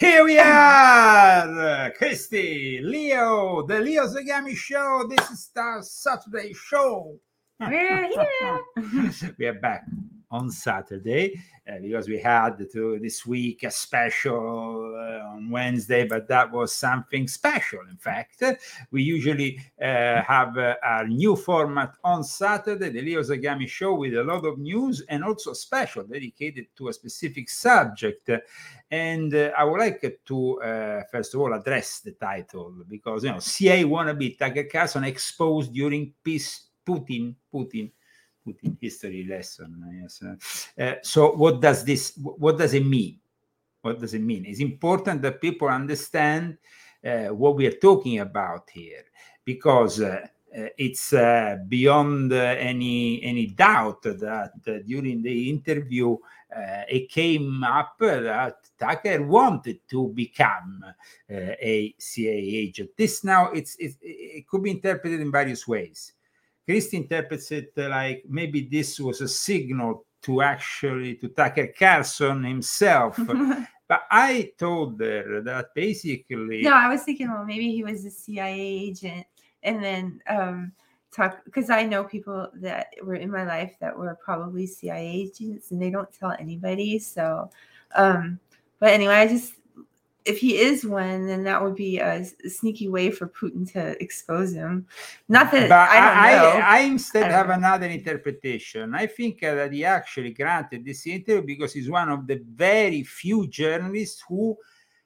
Here we are, Christy, Leo, the Leo Zagami Show. This is our Saturday show. We're here. we are back on Saturday uh, because we had to this week a special uh, on Wednesday, but that was something special. In fact, we usually uh, have uh, our new format on Saturday, the Leo Zagami Show, with a lot of news and also special dedicated to a specific subject. And uh, I would like to uh, first of all address the title because you know CIA wannabe Tucker Carlson exposed during peace Putin Putin Putin history lesson. Yes. Uh, eh? eh, so what does this? What does it mean? What does it mean? It's important that people understand uh, what we are talking about here because. It's beyond any any doubt that during the interview it came up that Tucker wanted to become a CIA agent. This now it's, it's, it could be interpreted in various ways. Christie interprets it like maybe this was a signal to actually to Tucker Carlson himself. but I told her that basically No, I was thinking, well, maybe he was a CIA agent and then um talk because I know people that were in my life that were probably CIA agents and they don't tell anybody. So um but anyway, I just if he is one, then that would be a, sneaky way for Putin to expose him. Not that but I, I, I, instead I have know. another interpretation. I think uh, that he actually granted this interview because he's one of the very few journalists who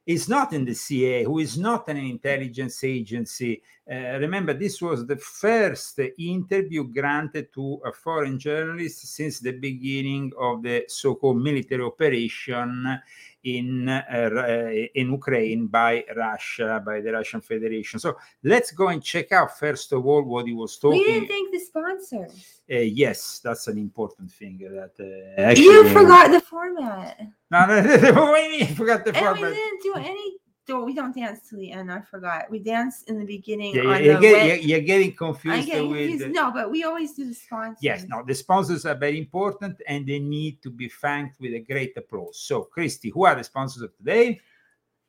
is not in the CIA, who is not an intelligence agency. Uh, remember, this was the first interview granted to a foreign journalist since the beginning of the so called military operation in uh, in Ukraine by Russia, by the Russian Federation. So let's go and check out first of all what he was talking. We didn't thank the sponsors. Uh, yes, that's an important thing. That uh, actually, you forgot the format. No, no, no, wait, forgot the and format. we didn't do any do we don't dance till the end. I forgot. We dance in the beginning. Yeah, yeah you're, getting, you're, you're, getting confused. Confused. no, but we always do the sponsors. Yes, no, the sponsors are very important and they need to be thanked with a great applause. So, Christy, who are the sponsors of today?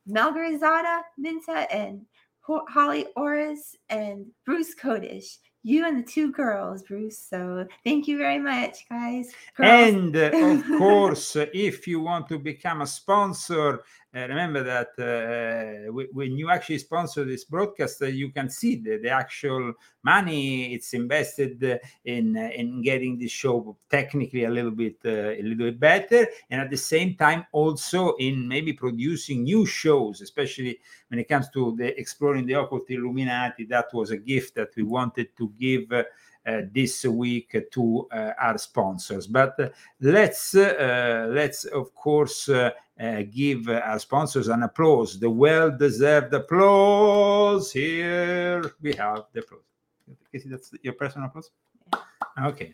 Melgarizada Minta and Holly Oris and Bruce Kodish you and the two girls, Bruce. So thank you very much, guys. Girls. And uh, of course, if you want to become a sponsor, remember that uh, w- when you actually sponsor this broadcast, uh, you can see the, the actual money it's invested uh, in uh, in getting this show technically a little bit a little bit better, and at the same time also in maybe producing new shows, especially when it comes to the exploring the occult Illuminati. That was a gift that we wanted to give. Uh, this week to uh, our sponsors. But uh, let's let's of course Uh, give our sponsors an applause, the well-deserved applause. Here we have the applause. Casey, that's your personal applause. Yeah. Okay.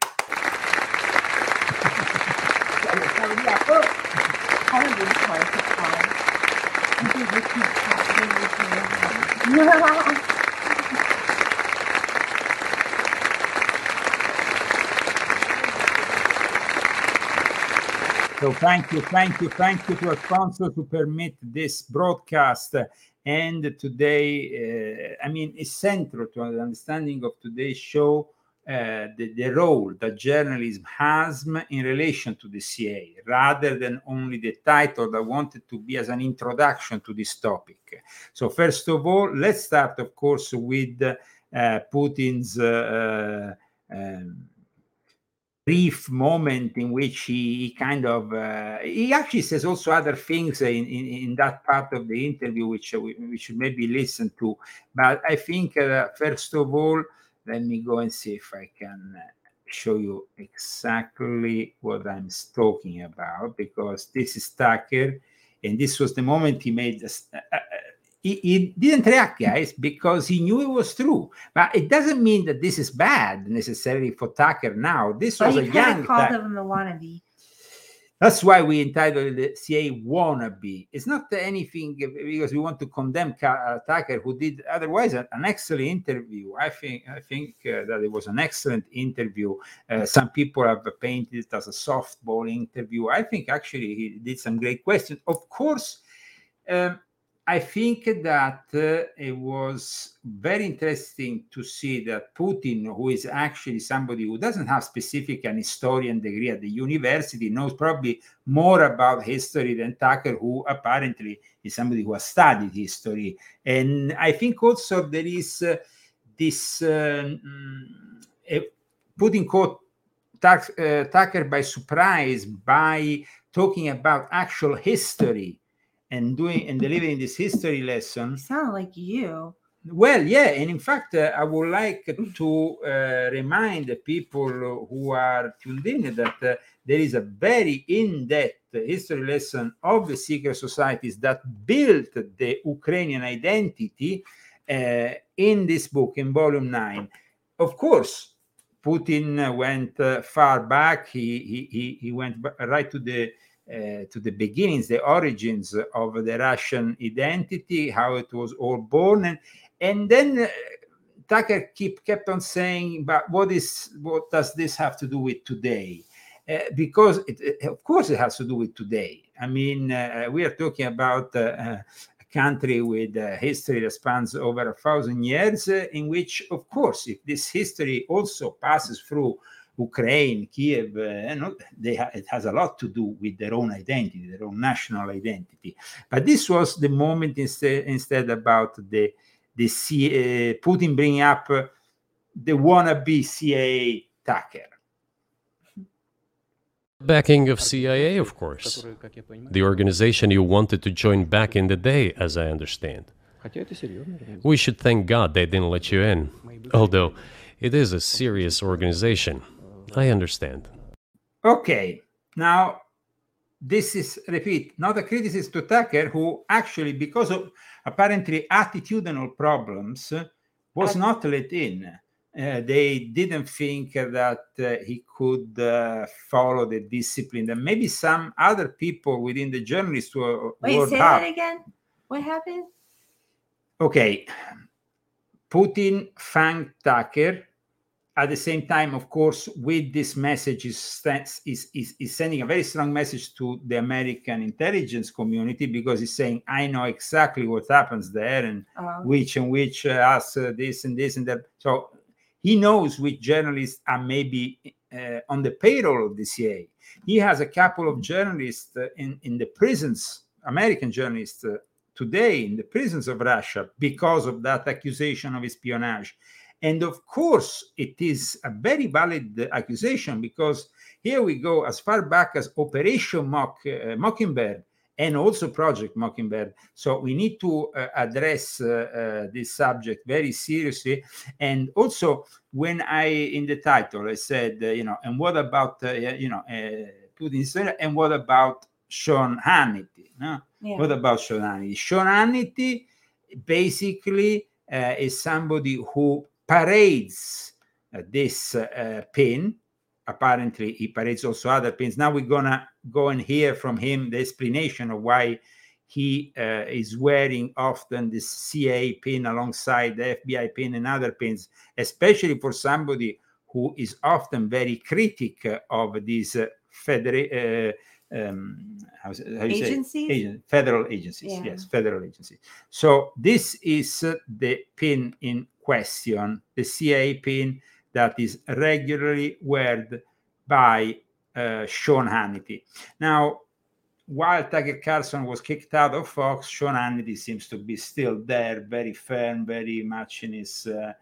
So thank you, thank you, thank you to our sponsor to permit this broadcast. And today, uh, I mean, it's central to the understanding of today's show uh, the, the, role that journalism has in relation to the CIA, rather than only the title that wanted to be as an introduction to this topic. So, first of all, let's start, of course, with uh, Putin's. Uh, uh, um, brief moment in which he, he kind of uh, he actually says also other things in, in, in, that part of the interview which we, we, should maybe listen to. But i think uh, first of all let me go and see if i can uh, show you exactly what i'm talking about because this is tucker and this was the moment he made uh, he, he, didn't react, guys, because he knew it was true. But it doesn't mean that this is bad necessarily for Tucker now. This was a young. Called him the wannabe. That's why we entitled it CIA wannabe. It's not anything because we want to condemn uh, Tucker, who did otherwise an excellent interview. I think I think uh, that it was an excellent interview. Uh, some people have painted it as a softball interview. I think actually he did some great questions. Of course Um, I think that uh, it was very interesting to see that Putin, who is actually somebody who doesn't have specific an historian degree at the university, knows probably more about history than Tucker, who apparently is somebody who has studied history. And I think also there is uh, this uh, Putin caught uh, Tucker by surprise by talking about actual history and doing and delivering this history lesson. sound like you. Well, yeah, and in fact, uh, I would like to uh, remind the people who are tuned in that uh, there is a very in-depth history lesson of the secret societies that built the Ukrainian identity uh, in this book, in volume nine. Of course, Putin went uh, far back. He, he he he went right to the uh, to the beginnings, the origins of the Russian identity, how it was all born, and and then uh, Tucker keep kept on saying, but what is what does this have to do with today? Uh, because it, of course it has to do with today. I mean, uh, we are talking about uh, a country with a history that spans over a thousand years, uh, in which, of course, if this history also passes through Ukraine, Kiev, uh, they ha- it has a lot to do with their own identity, their own national identity. But this was the moment instead, instead about the the C- uh, Putin bringing up the wannabe CIA Tucker. Backing of CIA, of course. The organization you wanted to join back in the day, as I understand. We should thank God they didn't let you in. Although it is a serious organization. I understand. Okay, now this is, repeat, not a criticism to Tucker, who actually, because of apparently attitudinal problems, was not let in. Uh, they didn't think that uh, he could uh, follow the discipline. And maybe some other people within the journalist were. Wait, say that again. What happened? Okay. Putin thanked Tucker at the same time, of course, with this message is, is, is, is sending a very strong message to the American intelligence community because he's saying, I know exactly what happens there and oh. which and which uh, us uh, this and this and that. So he knows which journalists are maybe uh, on the payroll of the CIA. He has a couple of journalists uh, in, in the prisons, American journalists uh, today in the prisons of Russia because of that accusation of espionage and of course, it is a very valid accusation because here we go as far back as Operation Mock, uh, Mockingbird and also Project Mockingbird. So we need to uh, address uh, uh this subject very seriously. And also, when I in the title I said, uh, you know, and what about uh, you know Putin and what about Sean Hannity? No? Yeah. What about Sean Hannity? Sean Hannity basically is somebody who parades uh, this uh, pin. Apparently, he parades also other pins. Now we're gonna go and hear from him the explanation of why he uh, is wearing often this CIA pin alongside the FBI pin and other pins, especially for somebody who is often very critic of these uh, federal uh, um, how, how agencies? Agent, federal agencies. Yeah. Yes, federal agencies. So this is uh, the pin in question, the CIA pin that is regularly worn by uh, Sean Hannity. Now, while Tucker Carlson was kicked out of Fox, Sean Hannity seems to be still there, very firm, very much in his uh,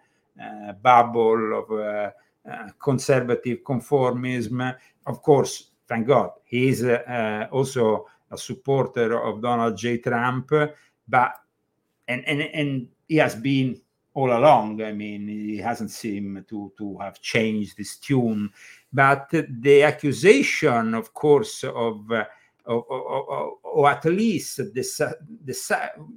uh, bubble of uh, uh, conservative conformism. Of course, thank God, he is uh, also a supporter of Donald J. Trump, but and and and he has been all along. I mean, he hasn't seemed to, to have changed his tune. But the accusation, of course, of, uh, or, or, or, at least the,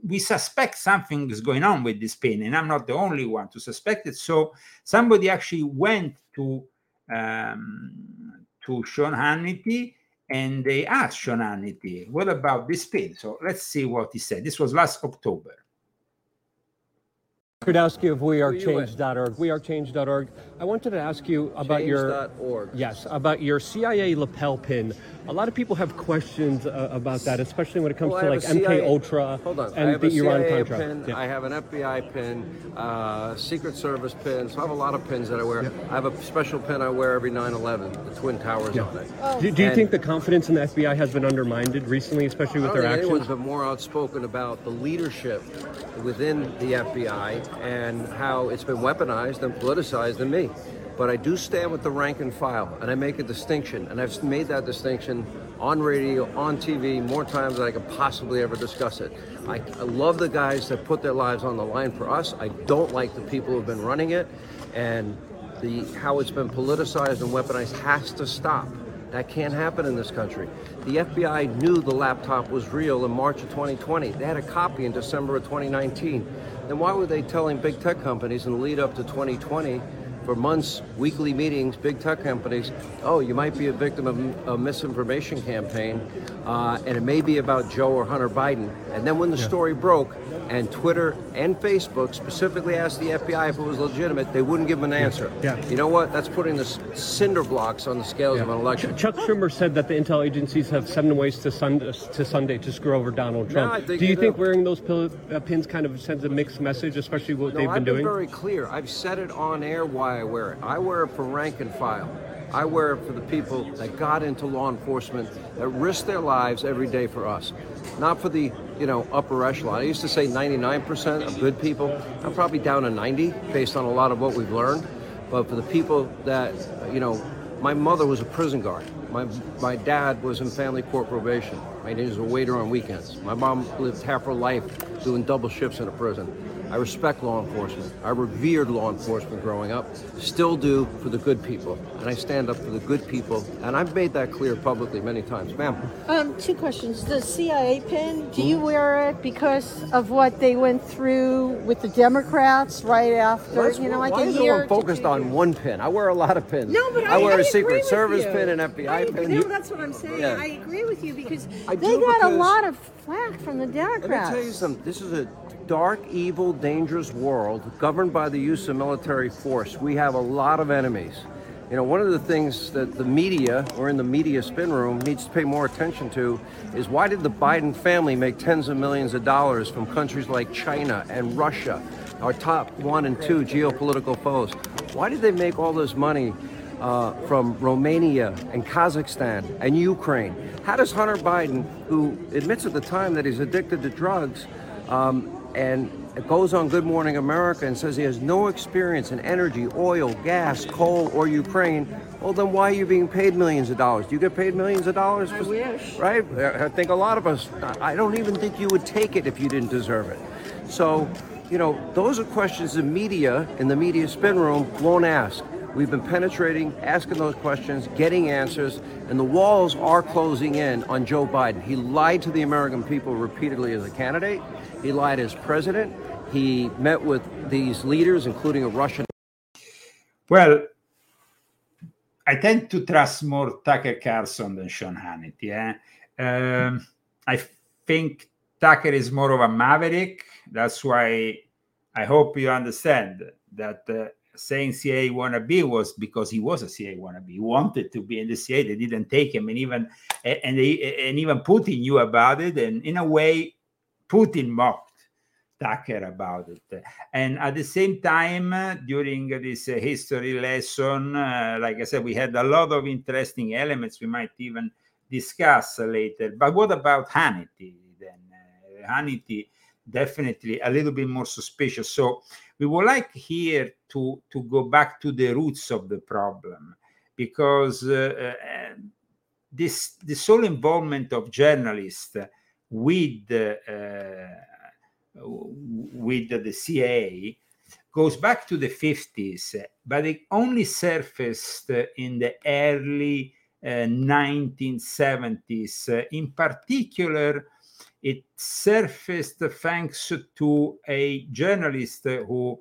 we suspect something is going on with this pain, and I'm not the only one to suspect it. So somebody actually went to um, to Sean Hannity and they asked Sean Hannity, "What about this pain?" So let's see what he said. This was last October. Rudkowski of wearechange.org. Wearechange.org. I wanted to ask you about Change your dot org. yes about your CIA lapel pin. A lot of people have questions uh, about that, especially when it comes Well, to like a MK CIA Ultra Hold on. I and have the a Iran CIA Contra. pin. Yeah. I have an FBI pin, uh, Secret Service pin. So I have a lot of pins that I wear. I have a special pin I wear every 9/11. The Twin Towers on it. do, do you And- think the confidence in the FBI has been undermined recently, especially I with don't their think actions? anyone's been more outspoken about the leadership within the FBI and how it's been weaponized and politicized than me. But I do stand with the rank and file, and I make a distinction, and I've made that distinction on radio, on TV, more times than I could possibly ever discuss it. I, I love the guys that put their lives on the line for us. I don't like the people who've been running it, and the how it's been politicized and weaponized has to stop. That can't happen in this country. The FBI knew the laptop was real in March of 2020. They had a copy in December of 2019. Then why were they telling big tech companies in the lead up to 2020 for months, weekly meetings, big tech companies, oh, you might be a victim of a misinformation campaign, uh, and it may be about Joe or Hunter Biden. And then when the story broke, and Twitter and Facebook specifically asked the FBI if it was legitimate, they wouldn't give them an answer. Yeah. You know what? That's putting the cinder blocks on the scales of an election. Chuck Schumer said that the intel agencies have seven ways to, sun- to Sunday to screw over Donald No, Trump. I think do you they think do. wearing those pill- uh, pins kind of sends a mixed message, especially what No, they've been I've been been doing? very clear. I've said it on air why I wear it. I wear it for rank and file. I wear it for the people that got into law enforcement, that risk their lives every day for us. Not for the, you know, upper echelon. I used to say 99% of good people. I'm probably down to 90 based on a lot of what we've learned. But for the people that, you know, my mother was a prison guard. My, my dad was in family court probation. My dad was a waiter on weekends. My mom lived half her life doing double shifts in a prison. I respect law enforcement. I revered law enforcement growing up, still do for the good people. And I stand up for the good people. And I've made that clear publicly many times. Ma'am, Um, two questions. The CIA pin, do you wear it because of what they went through with the Democrats right after, you know, like why a is year? focused on one pin? I wear a lot of pins. No, but I, wear I a Secret Service you. pin, an FBI agree- pin. No, that's what I'm saying. Yeah. I agree with you because I they got a lot of flack from the Democrats. Let me tell you something. This is a dark, evil, dangerous world governed by the use of military force. We have a lot of enemies. You know, one of the things that the media, or in the media spin room, needs to pay more attention to is why did the Biden family make tens of millions of dollars from countries like China and Russia, our top one and two geopolitical foes? Why did they make all this money uh, from Romania and Kazakhstan and Ukraine. How does Hunter Biden, who admits at the time that he's addicted to drugs, um, and goes on Good Morning America and says he has no experience in energy, oil, gas, coal, or Ukraine, well, then why are you being paid millions of dollars? Do you get paid millions of dollars? I wish. Right? I think a lot of us, I don't even think you would take it if you didn't deserve it. So, you know, those are questions the media in the media spin room won't ask. We've been penetrating, asking those questions, getting answers, and the walls are closing in on Joe Biden. He lied to the American people repeatedly as a candidate. He lied as president. He met with these leaders, including a Russian Well, I tend to trust more Tucker Carlson than Sean Hannity. Eh? Um, I think Tucker is more of a maverick. That's why I hope you understand that uh, saying CIA wannabe was because he was a CIA wannabe. He wanted to be in the CIA. They didn't take him, and even and they, and even Putin knew about it. And in a way, Putin mocked Tucker about it. And at the same time, uh, during this uh, history lesson, uh, like I said, we had a lot of interesting elements we might even discuss later. But what about Hannity then? Uh, Hannity definitely a little bit more suspicious. So we would like here to, to go back to the roots of the problem because uh, this, this whole involvement of journalists with uh, with the CIA goes back to the 50s, but it only surfaced in the early uh, 1970s. Uh, in particular, it surfaced thanks to a journalist who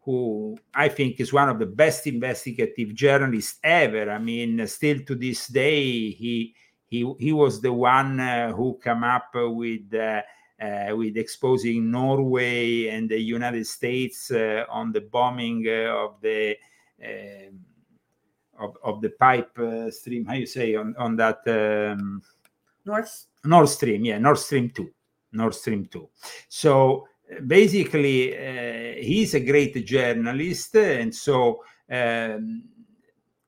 who I think is one of the best investigative journalists ever. I mean, still to this day, he he he was the one uh, who came up with uh, uh, with exposing Norway and the United States uh, on the bombing uh, of the of, of the pipe stream. How you say on on that um, North Nord Stream? Yeah, Nord Stream two, Nord Stream two. So basically, uh, he's a great journalist, and so um,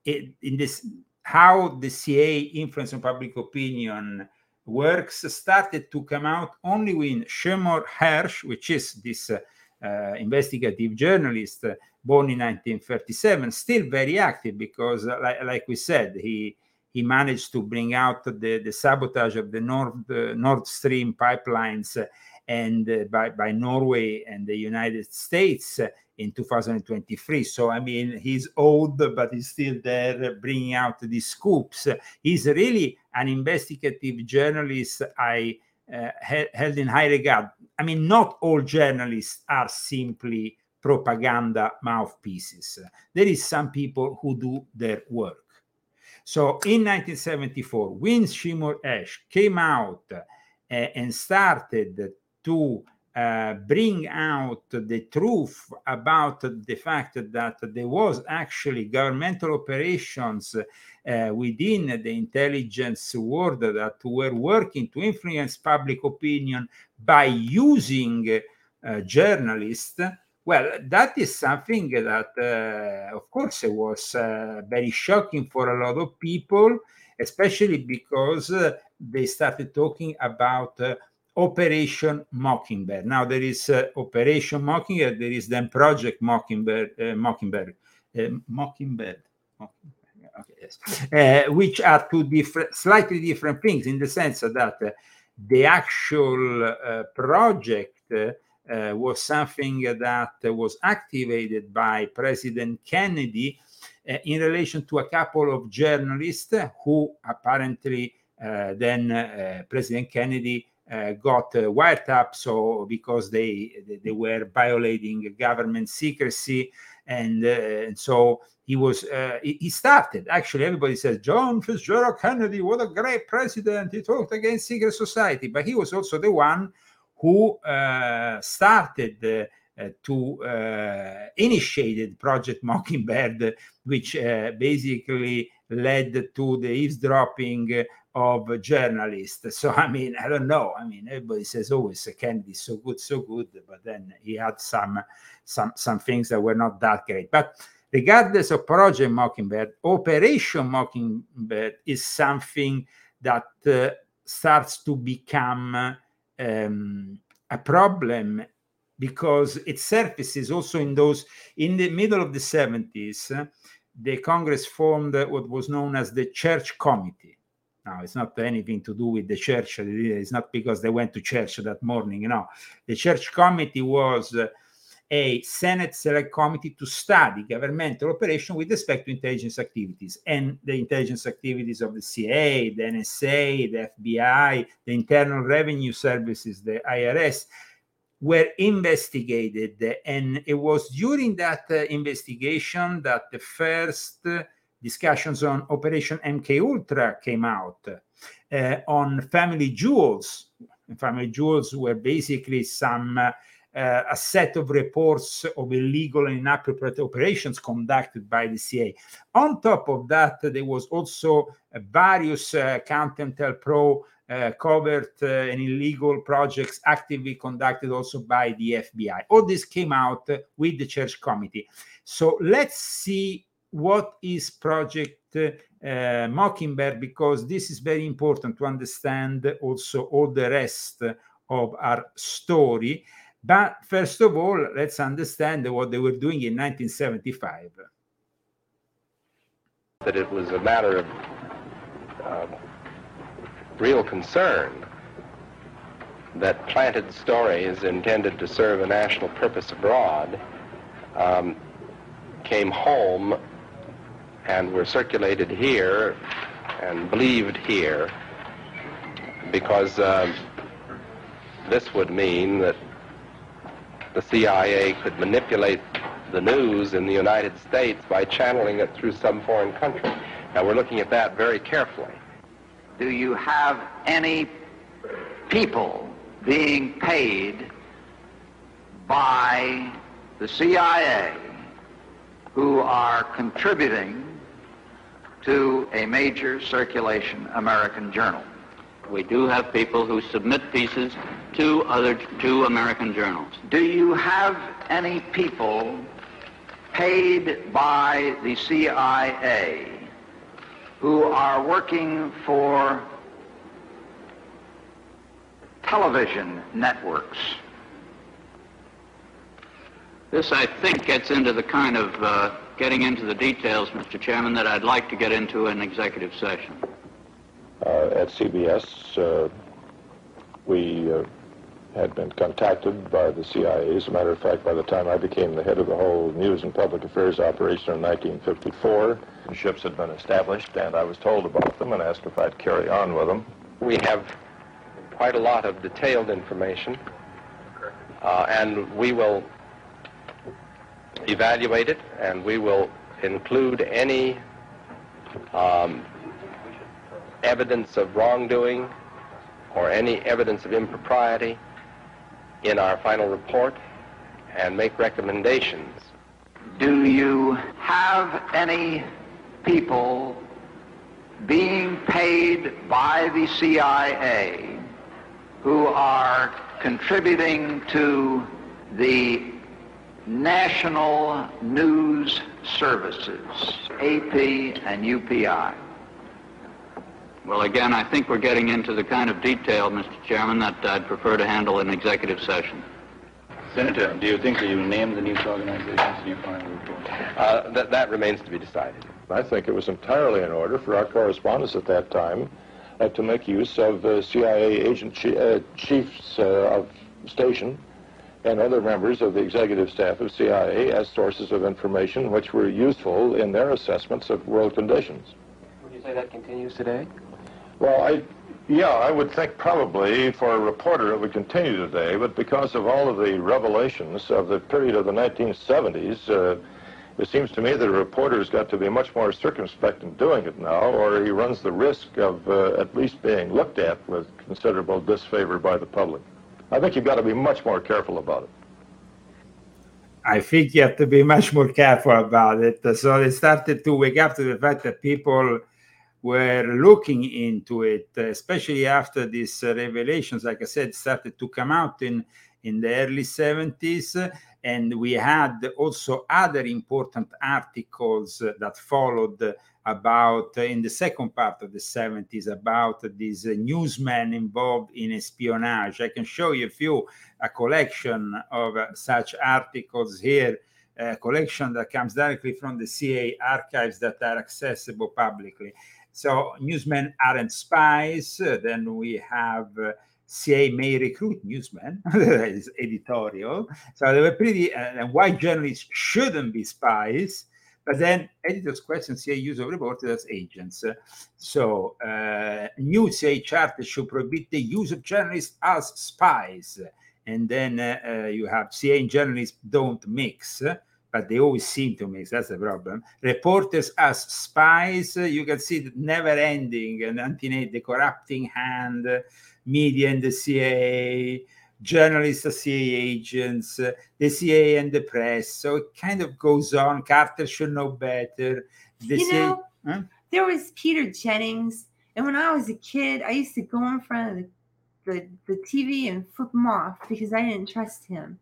it, in this how the CIA influence on public opinion works started to come out only when Seymour Hersh, which is this uh, uh, investigative journalist uh, born in 1937, still very active because, uh, like, like, we said, he he managed to bring out the, the sabotage of the Nord Nord Stream pipelines uh, and uh, by by Norway and the United States in 2023. So, I mean, he's old, but he's still there bringing out these scoops. He's really an investigative journalist I uh, held in high regard. I mean, not all journalists are simply propaganda mouthpieces. There is some people who do their work. So in 1974, when Seymour Hersh came out uh, and started to uh, bring out the truth about the fact that there was actually governmental operations uh, within the intelligence world that were working to influence public opinion by using uh, journalists. Well that is something that uh, of course it was uh, very shocking for a lot of people especially because they started talking about Operation Mockingbird. Now there is uh, Operation Mockingbird. There is then Project Mockingbird. Uh, Mockingbird. Uh, Mockingbird. Okay, yes. Uh, which are two different, slightly different things in the sense that uh, the actual uh, project was something that was activated by President Kennedy in relation to a couple of journalists who apparently then President Kennedy got uh, wiretapped so because they, they, they were violating government secrecy and, uh, and so he was uh, he started. Actually everybody says john fitzgerald kennedy what a great president. He talked against secret society. But he was also the one who uh, started uh, to uh, initiated project mockingbird which basically led to the eavesdropping of journalists. So I mean, I don't know. I mean, everybody says always oh, Kennedy so good, so good, but then he had some some some things that were not that great. But regardless of Project Mockingbird, Operation Mockingbird is something that uh, starts to become um, a problem because it surfaces also in those in the middle of the 70s uh, the congress formed what was known as the church committee now, it's not anything to do with the church. It's not because they went to church that morning. No, the church committee was a Senate Select Committee to study governmental operation with respect to intelligence activities and the intelligence activities of the CIA, the NSA, the FBI, the Internal Revenue Services, the IRS were investigated. And it was during that uh, investigation that the first uh, discussions on Operation MK Ultra came out, uh, on family jewels. Family jewels were basically some uh, a set of reports of illegal and inappropriate operations conducted by the CIA. On top of that, there was also uh, various uh, COINTELPRO uh, covert uh, and illegal projects actively conducted also by the FBI. All this came out with the Church Committee. So let's see what is Project uh, Mockingbird, because this is very important to understand also all the rest of our story. But first of all, let's understand what they were doing in 1975. That it was a matter of uh, real concern that planted stories intended to serve a national purpose abroad um, came home and were circulated here and believed here because uh, this would mean that the CIA could manipulate the news in the United States by channeling it through some foreign country. Now we're looking at that very carefully. Do you have any people being paid by the CIA who are contributing to a major circulation American journal. We do have people who submit pieces to other to American journals. Do you have any people paid by the CIA who are working for television networks? This, I think, gets into the kind of uh, getting into the details, Mr. Chairman, that I'd like to get into in executive session. Uh, at CBS, uh, we uh, had been contacted by the CIA. As a matter of fact, by the time I became the head of the whole news and public affairs operation in 1954, ships had been established, and I was told about them and asked if I'd carry on with them. We have quite a lot of detailed information, uh, and we will evaluate it, and we will include any um, evidence of wrongdoing or any evidence of impropriety in our final report and make recommendations. Do you have any people being paid by the CIA who are contributing to the national news services, AP and UPI? Well, again, I think we're getting into the kind of detail, Mr. Chairman, that I'd prefer to handle in executive session. Senator, do you think that you named the news organizations in your final report? Uh, that, that remains to be decided. I think it was entirely in order for our correspondents at that time uh, to make use of uh, CIA agent chi- uh, chiefs uh, of station and other members of the executive staff of CIA as sources of information which were useful in their assessments of world conditions. Would you say that continues today? Well, I, yeah, I would think probably for a reporter it would continue today, but because of all of the revelations of the period of the 1970s, uh, it seems to me that a reporter's got to be much more circumspect in doing it now, or he runs the risk of uh, at least being looked at with considerable disfavor by the public. I think you've got to be much more careful about it. I think you have to be much more careful about it. So they started to wake up to the fact that people were looking into it, especially after these uh, revelations, like I said, started to come out in, in the early 70s. And we had also other important articles that followed about, in the second part of the 70s, about these newsmen involved in espionage. I can show you a few, a collection of uh, such articles here a collection that comes directly from the CIA archives that are accessible publicly. So newsmen aren't spies. Uh, then we have uh, CIA may recruit newsmen. is editorial. So they were pretty. Uh, why journalists shouldn't be spies. But then editors question CIA use of reporters as agents. So uh, new CIA charter should prohibit the use of journalists as spies. And then uh, you have CIA and journalists don't mix but they always seem to mix. That's the problem. Reporters as spies, you can see the never ending and anti the corrupting hand, media and the CIA, journalists as CIA agents, the CIA and the press. So it kind of goes on. Carter should know better. The you CIA, know, huh? there was Peter Jennings, and when I was a kid, I used to go in front of the, the, the TV and flip him off because I didn't trust him.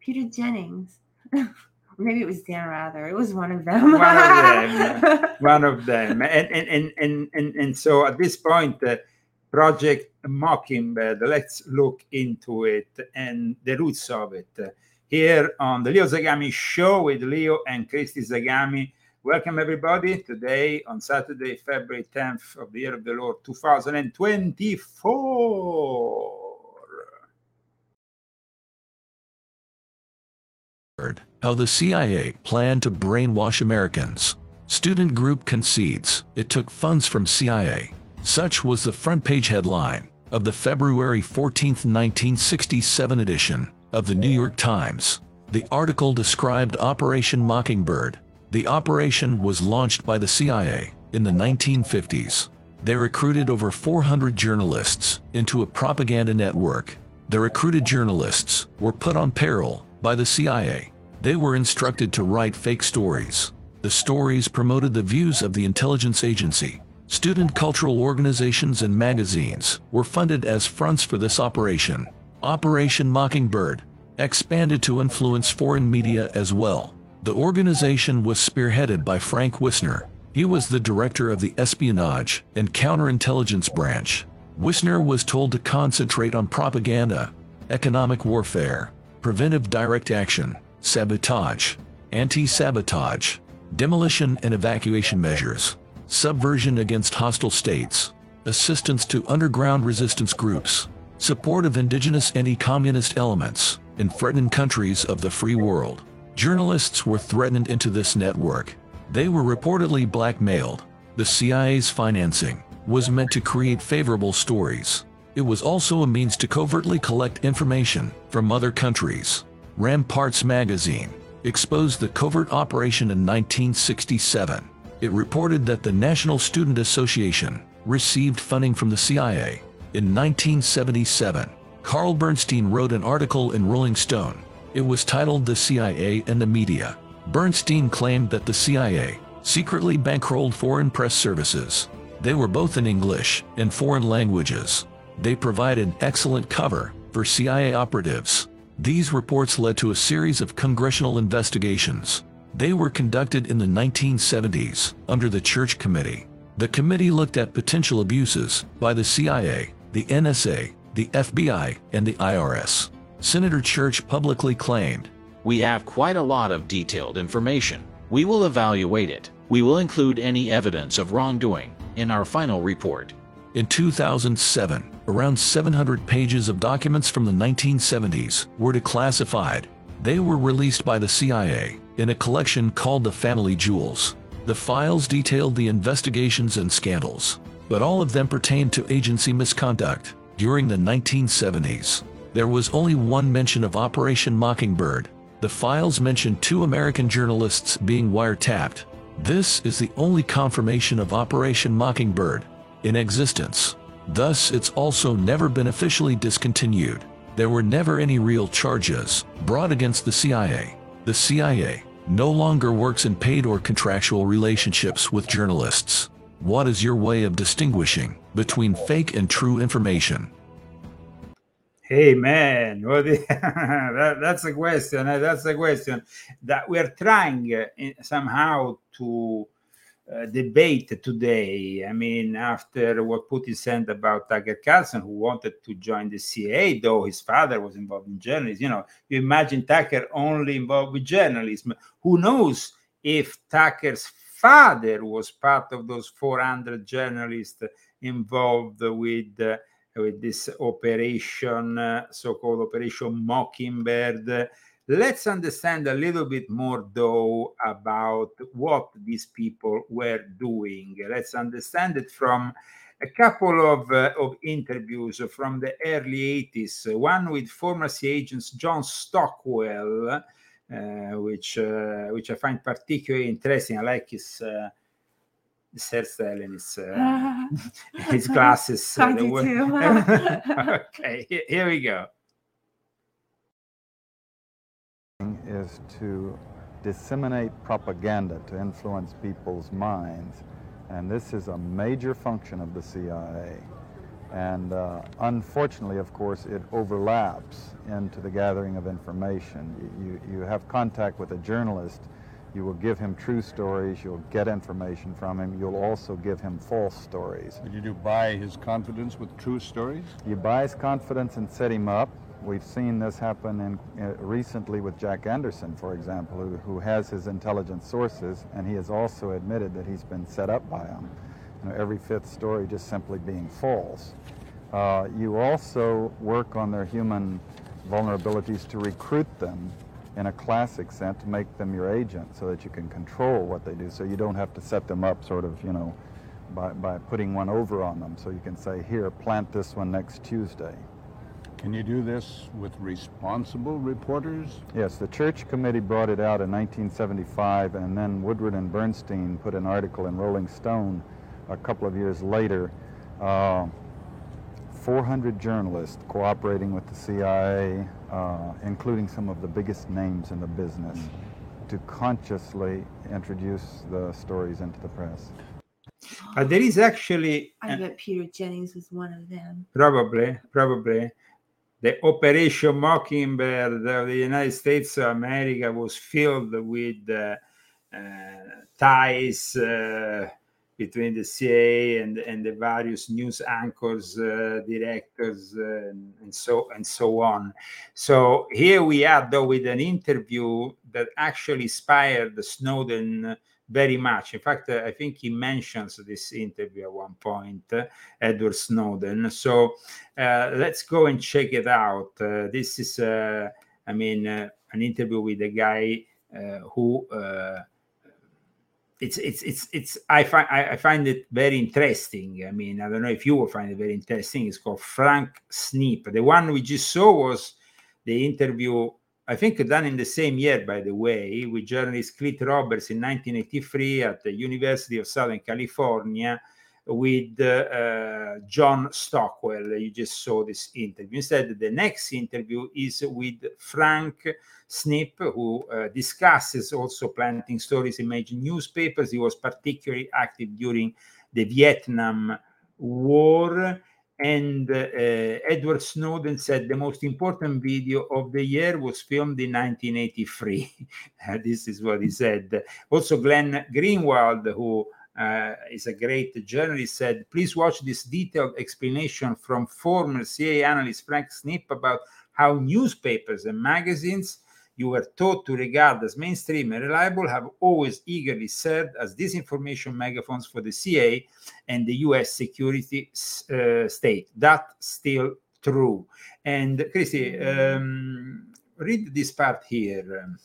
Peter Jennings. maybe it was Dan Rather. It was one of them. one of them. one of them. And and and and and, and so at this point, uh, Project Mockingbird. Let's look into it and the roots of it here on the Leo Zagami Show with Leo and Christy Zagami. Welcome everybody today on Saturday, February 10th of the year of the Lord 2024. How the CIA planned to brainwash Americans. Student group concedes it took funds from CIA. Such was the front page headline of the February 14, 1967 edition of the New York Times. The article described Operation Mockingbird. The operation was launched by the CIA in the 1950s. They recruited over 400 journalists into a propaganda network The recruited journalists were put on peril by the CIA. They were instructed to write fake stories. The stories promoted the views of the intelligence agency. Student cultural organizations and magazines were funded as fronts for this operation. Operation Mockingbird expanded to influence foreign media as well. The organization was spearheaded by Frank Wisner. He was the director of the espionage and counterintelligence branch. Wisner was told to concentrate on propaganda, economic warfare, preventive direct action, sabotage, anti-sabotage, demolition and evacuation measures, subversion against hostile states, assistance to underground resistance groups, support of indigenous anti-communist elements in threatened countries of the free world. Journalists were threatened into this network. They were reportedly blackmailed. The CIA's financing was meant to create favorable stories. It was also a means to covertly collect information from other countries. Ramparts magazine exposed the covert operation in 1967. It reported that the National Student Association received funding from the CIA. In 1977, Carl Bernstein wrote an article in Rolling Stone. It was titled The CIA and the Media. Bernstein claimed that the CIA secretly bankrolled foreign press services. They were both in English and foreign languages. They provided excellent cover for CIA operatives. These reports led to a series of congressional investigations. They were conducted in the 1970s under the Church Committee. The committee looked at potential abuses by the CIA, the NSA, the FBI, and the IRS. Senator Church publicly claimed, We have quite a lot of detailed information. We will evaluate it. We will include any evidence of wrongdoing in our final report. In 2007, around 700 pages of documents from the 1970s were declassified. They were released by the CIA in a collection called the Family Jewels. The files detailed the investigations and scandals, but all of them pertained to agency misconduct. During the 1970s, there was only one mention of Operation Mockingbird. The files mentioned two American journalists being wiretapped. This is the only confirmation of Operation Mockingbird in existence. Thus, it's also never been officially discontinued. There were never any real charges brought against the CIA. The CIA no longer works in paid or contractual relationships with journalists. What is your way of distinguishing between fake and true information? Hey man, is, that, that's a question. eh, That's a question that we're trying uh, somehow to uh, debate today. I mean, after what Putin said about Tucker Carlson, who wanted to join the CIA, though his father was involved in journalism. You know, you imagine Tucker only involved with journalism. Who knows if Tucker's father was part of those 400 journalists involved with uh, with this operation, uh, so-called Operation Mockingbird. Let's understand a little bit more, though, about what these people were doing. Let's understand it from a couple of, uh, of interviews from the early 80s. One with former CIA agents John Stockwell, uh, which uh, which I find particularly interesting. I like his uh, hairstyle and his uh, his glasses. I do okay, here we go. Is to disseminate propaganda to influence people's minds. And this is a major function of the CIA. And uh, unfortunately, of course, it overlaps into the gathering of information. You, you, you have contact with a journalist, you will give him true stories, you'll get information from him, you'll also give him false stories. Did you buy his confidence with true stories? You buy his confidence and set him up. We've seen this happen in, uh, recently with Jack Anderson, for example, who, who has his intelligence sources, and he has also admitted that he's been set up by them. You know, every fifth story just simply being false. Uh, you also work on their human vulnerabilities to recruit them in a classic sense, to make them your agent so that you can control what they do, so you don't have to set them up sort of, you know, by, by putting one over on them. So you can say, here, plant this one next Tuesday. Can you do this with responsible reporters? Yes, the Church Committee brought it out in 1975, and then Woodward and Bernstein put an article in Rolling Stone a couple of years later, uh, 400 journalists cooperating with the CIA, uh, including some of the biggest names in the business, to consciously introduce the stories into the press. But there is actually I bet Peter Jennings was one of them. probably, probably, the Operation Mockingbird of the United States of America was filled with uh, uh, ties uh, between the CIA and, and the various news anchors, uh, directors, uh, and, and so and so on. So here we are, though, with an interview that actually inspired Snowden very much. In fact, uh, I think he mentions this interview at one point, uh, Edward Snowden. So uh, let's go and check it out. Uh, this is, uh, I mean, uh, an interview with a guy who. it's it's it's it's I find I find it very interesting. I mean, I don't know if you will find it very interesting. It's called Frank Snepp. The one we just saw was the interview I think done in the same year, by the way, with journalist Clyde Roberts in 1983 at the University of Southern California with uh, John Stockwell. You just saw this interview. Instead, the next interview is with Frank Snepp, who uh, discusses also planting stories in major newspapers. He was particularly active during the Vietnam War and uh, Edward Snowden said the most important video of the year was filmed in 1983. this is what he said. Also, Glenn Greenwald, who uh, is a great journalist, said, Please watch this detailed explanation from former CIA analyst Frank Snepp about how newspapers and magazines you were taught to regard as mainstream and reliable have always eagerly served as disinformation megaphones for the CIA and the US security uh, state. That's still true. And Christy, um, read this part here.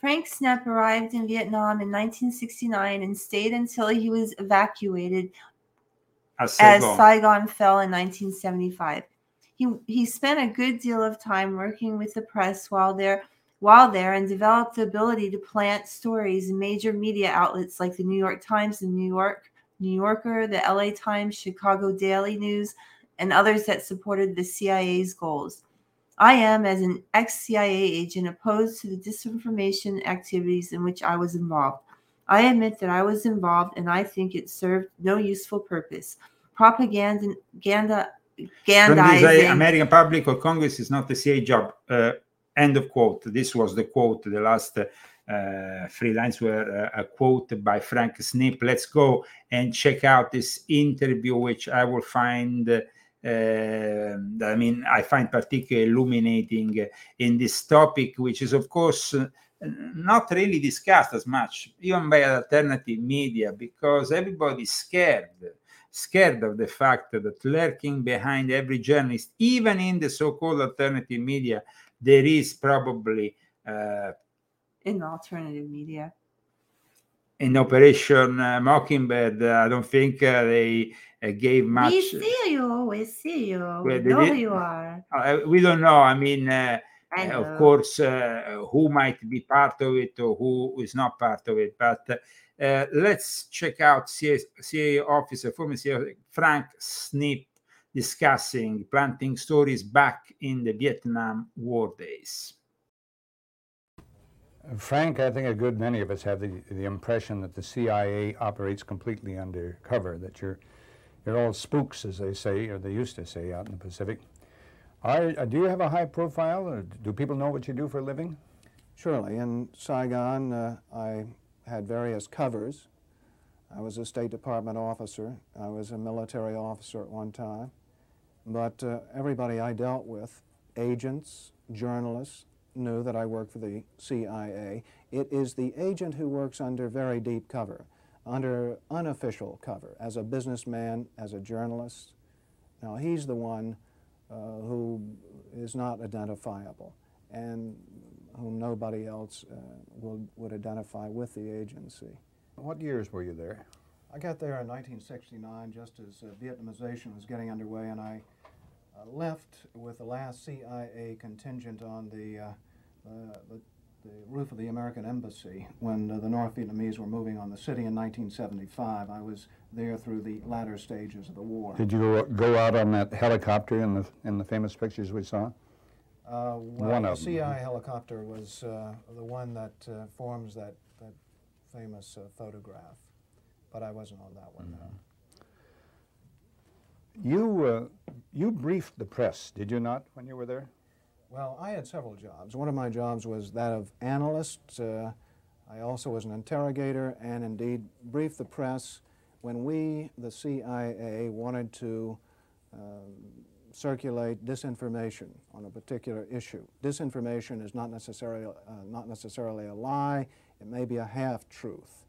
Frank Snepp arrived in Vietnam in 1969 and stayed until he was evacuated as Saigon, as Saigon fell in 1975. He, he spent a good deal of time working with the press while there while there and developed the ability to plant stories in major media outlets like the New York Times, the New York New Yorker, the LA Times, Chicago Daily News, and others that supported the CIA's goals. I am, as an ex CIA agent, opposed to the disinformation activities in which I was involved. I admit that I was involved and I think it served no useful purpose. Propaganda, ganda, gandizing. American public or Congress is not the CIA job. Uh, end of quote. This was the quote. The last uh, three lines were uh, a quote by Frank Snepp. Let's go and check out this interview, which I will find. Uh, I mean, I find particularly illuminating in this topic, which is, of course, not really discussed as much, even by alternative media, because everybody's scared scared of the fact that lurking behind every journalist, even in the so called alternative media, there is probably uh, in alternative media. In Operation uh, Mockingbird, uh, I don't think uh, they uh, gave much. We see you. We see you. We know you are. Uh, we don't know. I mean, of course, who might be part of it or who is not part of it. But let's check out CIA, CIA officer, former CIA Frank Snepp discussing planting stories back in the Vietnam War days. Frank, I think a good many of us have the, the impression that the CIA operates completely undercover, that you're, you're all spooks, as they say, or they used to say out in the Pacific. Are, uh, do you have a high profile? Or do people know what you do for a living? Surely. In Saigon, uh, I had various covers. I was a State Department officer. I was a military officer at one time. But uh, everybody I dealt with, agents, journalists, knew that I worked for the CIA. It is the agent who works under very deep cover, under unofficial cover, as a businessman, as a journalist. Now, he's the one uh, who is not identifiable and whom nobody else uh, will, would identify with the agency. What years were you there? I got there in 1969, just as uh, Vietnamization was getting underway, and I uh, left with the last CIA contingent on the, uh, the, the roof of the American Embassy when uh, the North Vietnamese were moving on the city in 1975. I was there through the latter stages of the war. Did you go, go out on that helicopter in the, in the famous pictures we saw? Uh, well, the. CI helicopter was uh, the one that uh, forms that, that famous uh, photograph, but I wasn't on that one. no. You, uh, you briefed the press, did you not, when you were there? Well, I had several jobs. One of my jobs was that of analyst. Uh, I also was an interrogator and indeed briefed the press when we, the CIA, wanted to um, circulate disinformation on a particular issue. Disinformation is not necessarily, uh, not necessarily a lie. It may be a half-truth.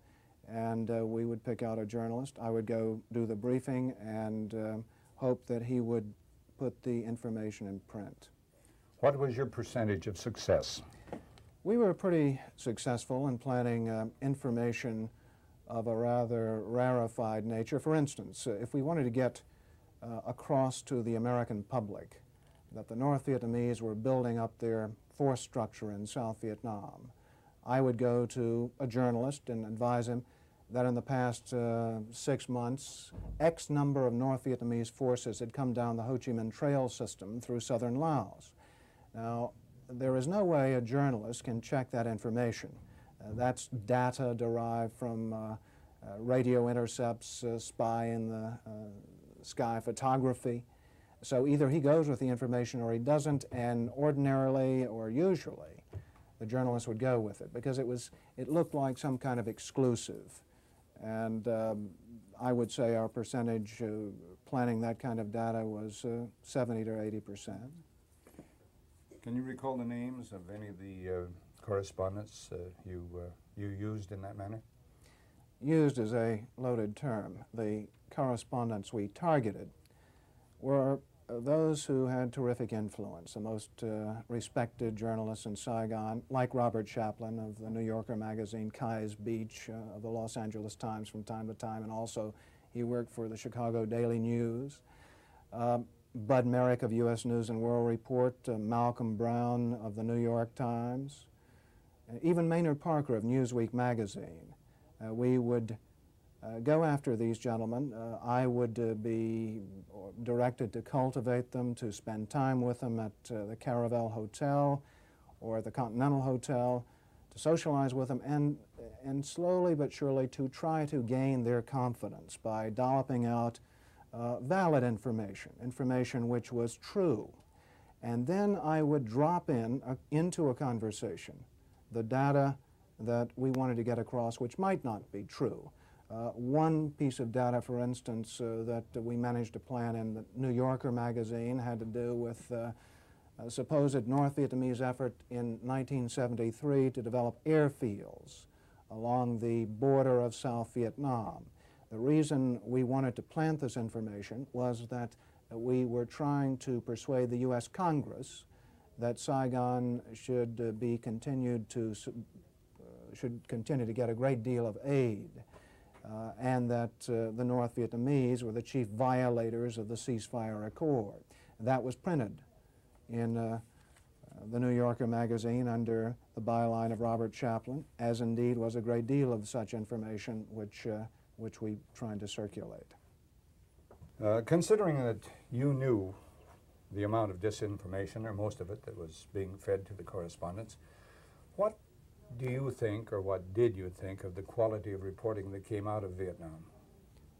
And uh, we would pick out a journalist. I would go do the briefing and um hope that he would put the information in print. What was your percentage of success? We were pretty successful in planning uh, information of a rather rarefied nature. For instance, uh, if we wanted to get uh, across to the American public that the North Vietnamese were building up their force structure in South Vietnam, I would go to a journalist and advise him that in the past uh, six months, X number of North Vietnamese forces had come down the Ho Chi Minh Trail system through southern Laos. Now, there is no way a journalist can check that information. Uh, that's data derived from uh, uh, radio intercepts, uh, spy in the uh, sky photography. So either he goes with the information or he doesn't, and ordinarily or usually, the journalist would go with it because it was it looked like some kind of exclusive. And um, I would say our percentage uh, planning that kind of data was uh, 70 to 80 percent. Can you recall the names of any of the uh, correspondents uh, you, uh, you used in that manner? Used as a loaded term. The correspondents we targeted were uh, those who had terrific influence, the most uh, respected journalists in Saigon, like Robert Shaplen of the New Yorker magazine, Keyes Beech uh, of the Los Angeles Times from time to time, and also he worked for the Chicago Daily News. Um, Bud Merick of U.S. News and World Report, uh, Malcolm Browne of the New York Times, uh, even Maynard Parker of Newsweek magazine. Uh, we would uh, go after these gentlemen. Uh, I would be directed to cultivate them, to spend time with them at the Caravelle Hotel or the Continental Hotel, to socialize with them, and, and slowly but surely to try to gain their confidence by dolloping out uh, valid information, information which was true. And then I would drop in uh, into a conversation the data that we wanted to get across, which might not be true. Uh, one piece of data, for instance, uh, that we managed to plan in the New Yorker magazine had to do with uh, a supposed North Vietnamese effort in 1973 to develop airfields along the border of South Vietnam. The reason we wanted to plant this information was that we were trying to persuade the U.S. Congress that Saigon should uh, be continued to uh, should continue to get a great deal of aid, uh, and that uh, the North Vietnamese were the chief violators of the ceasefire accord. That was printed in uh, the New Yorker magazine under the byline of Robert Shaplen, as indeed was a great deal of such information which uh, which we tried to circulate. Uh, considering that you knew the amount of disinformation, or most of it, that was being fed to the correspondents, what do you think, or what did you think, of the quality of reporting that came out of Vietnam?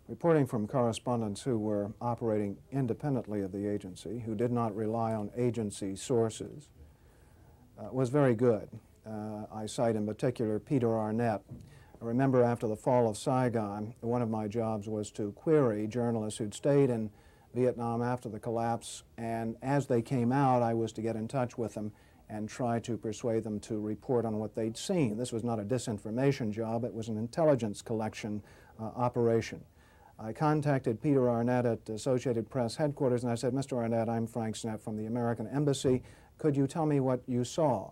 Reporting from correspondents who were operating independently of the agency, who did not rely on agency sources, uh, was very good. Uh, I cite in particular Peter Arnett, I remember after the fall of Saigon, one of my jobs was to query journalists who'd stayed in Vietnam after the collapse, and as they came out, I was to get in touch with them and try to persuade them to report on what they'd seen. This was not a disinformation job, it was an intelligence collection uh, operation. I contacted Peter Arnett at Associated Press headquarters and I said, Mr. Arnett, I'm Frank Snepp from the American Embassy. Could you tell me what you saw?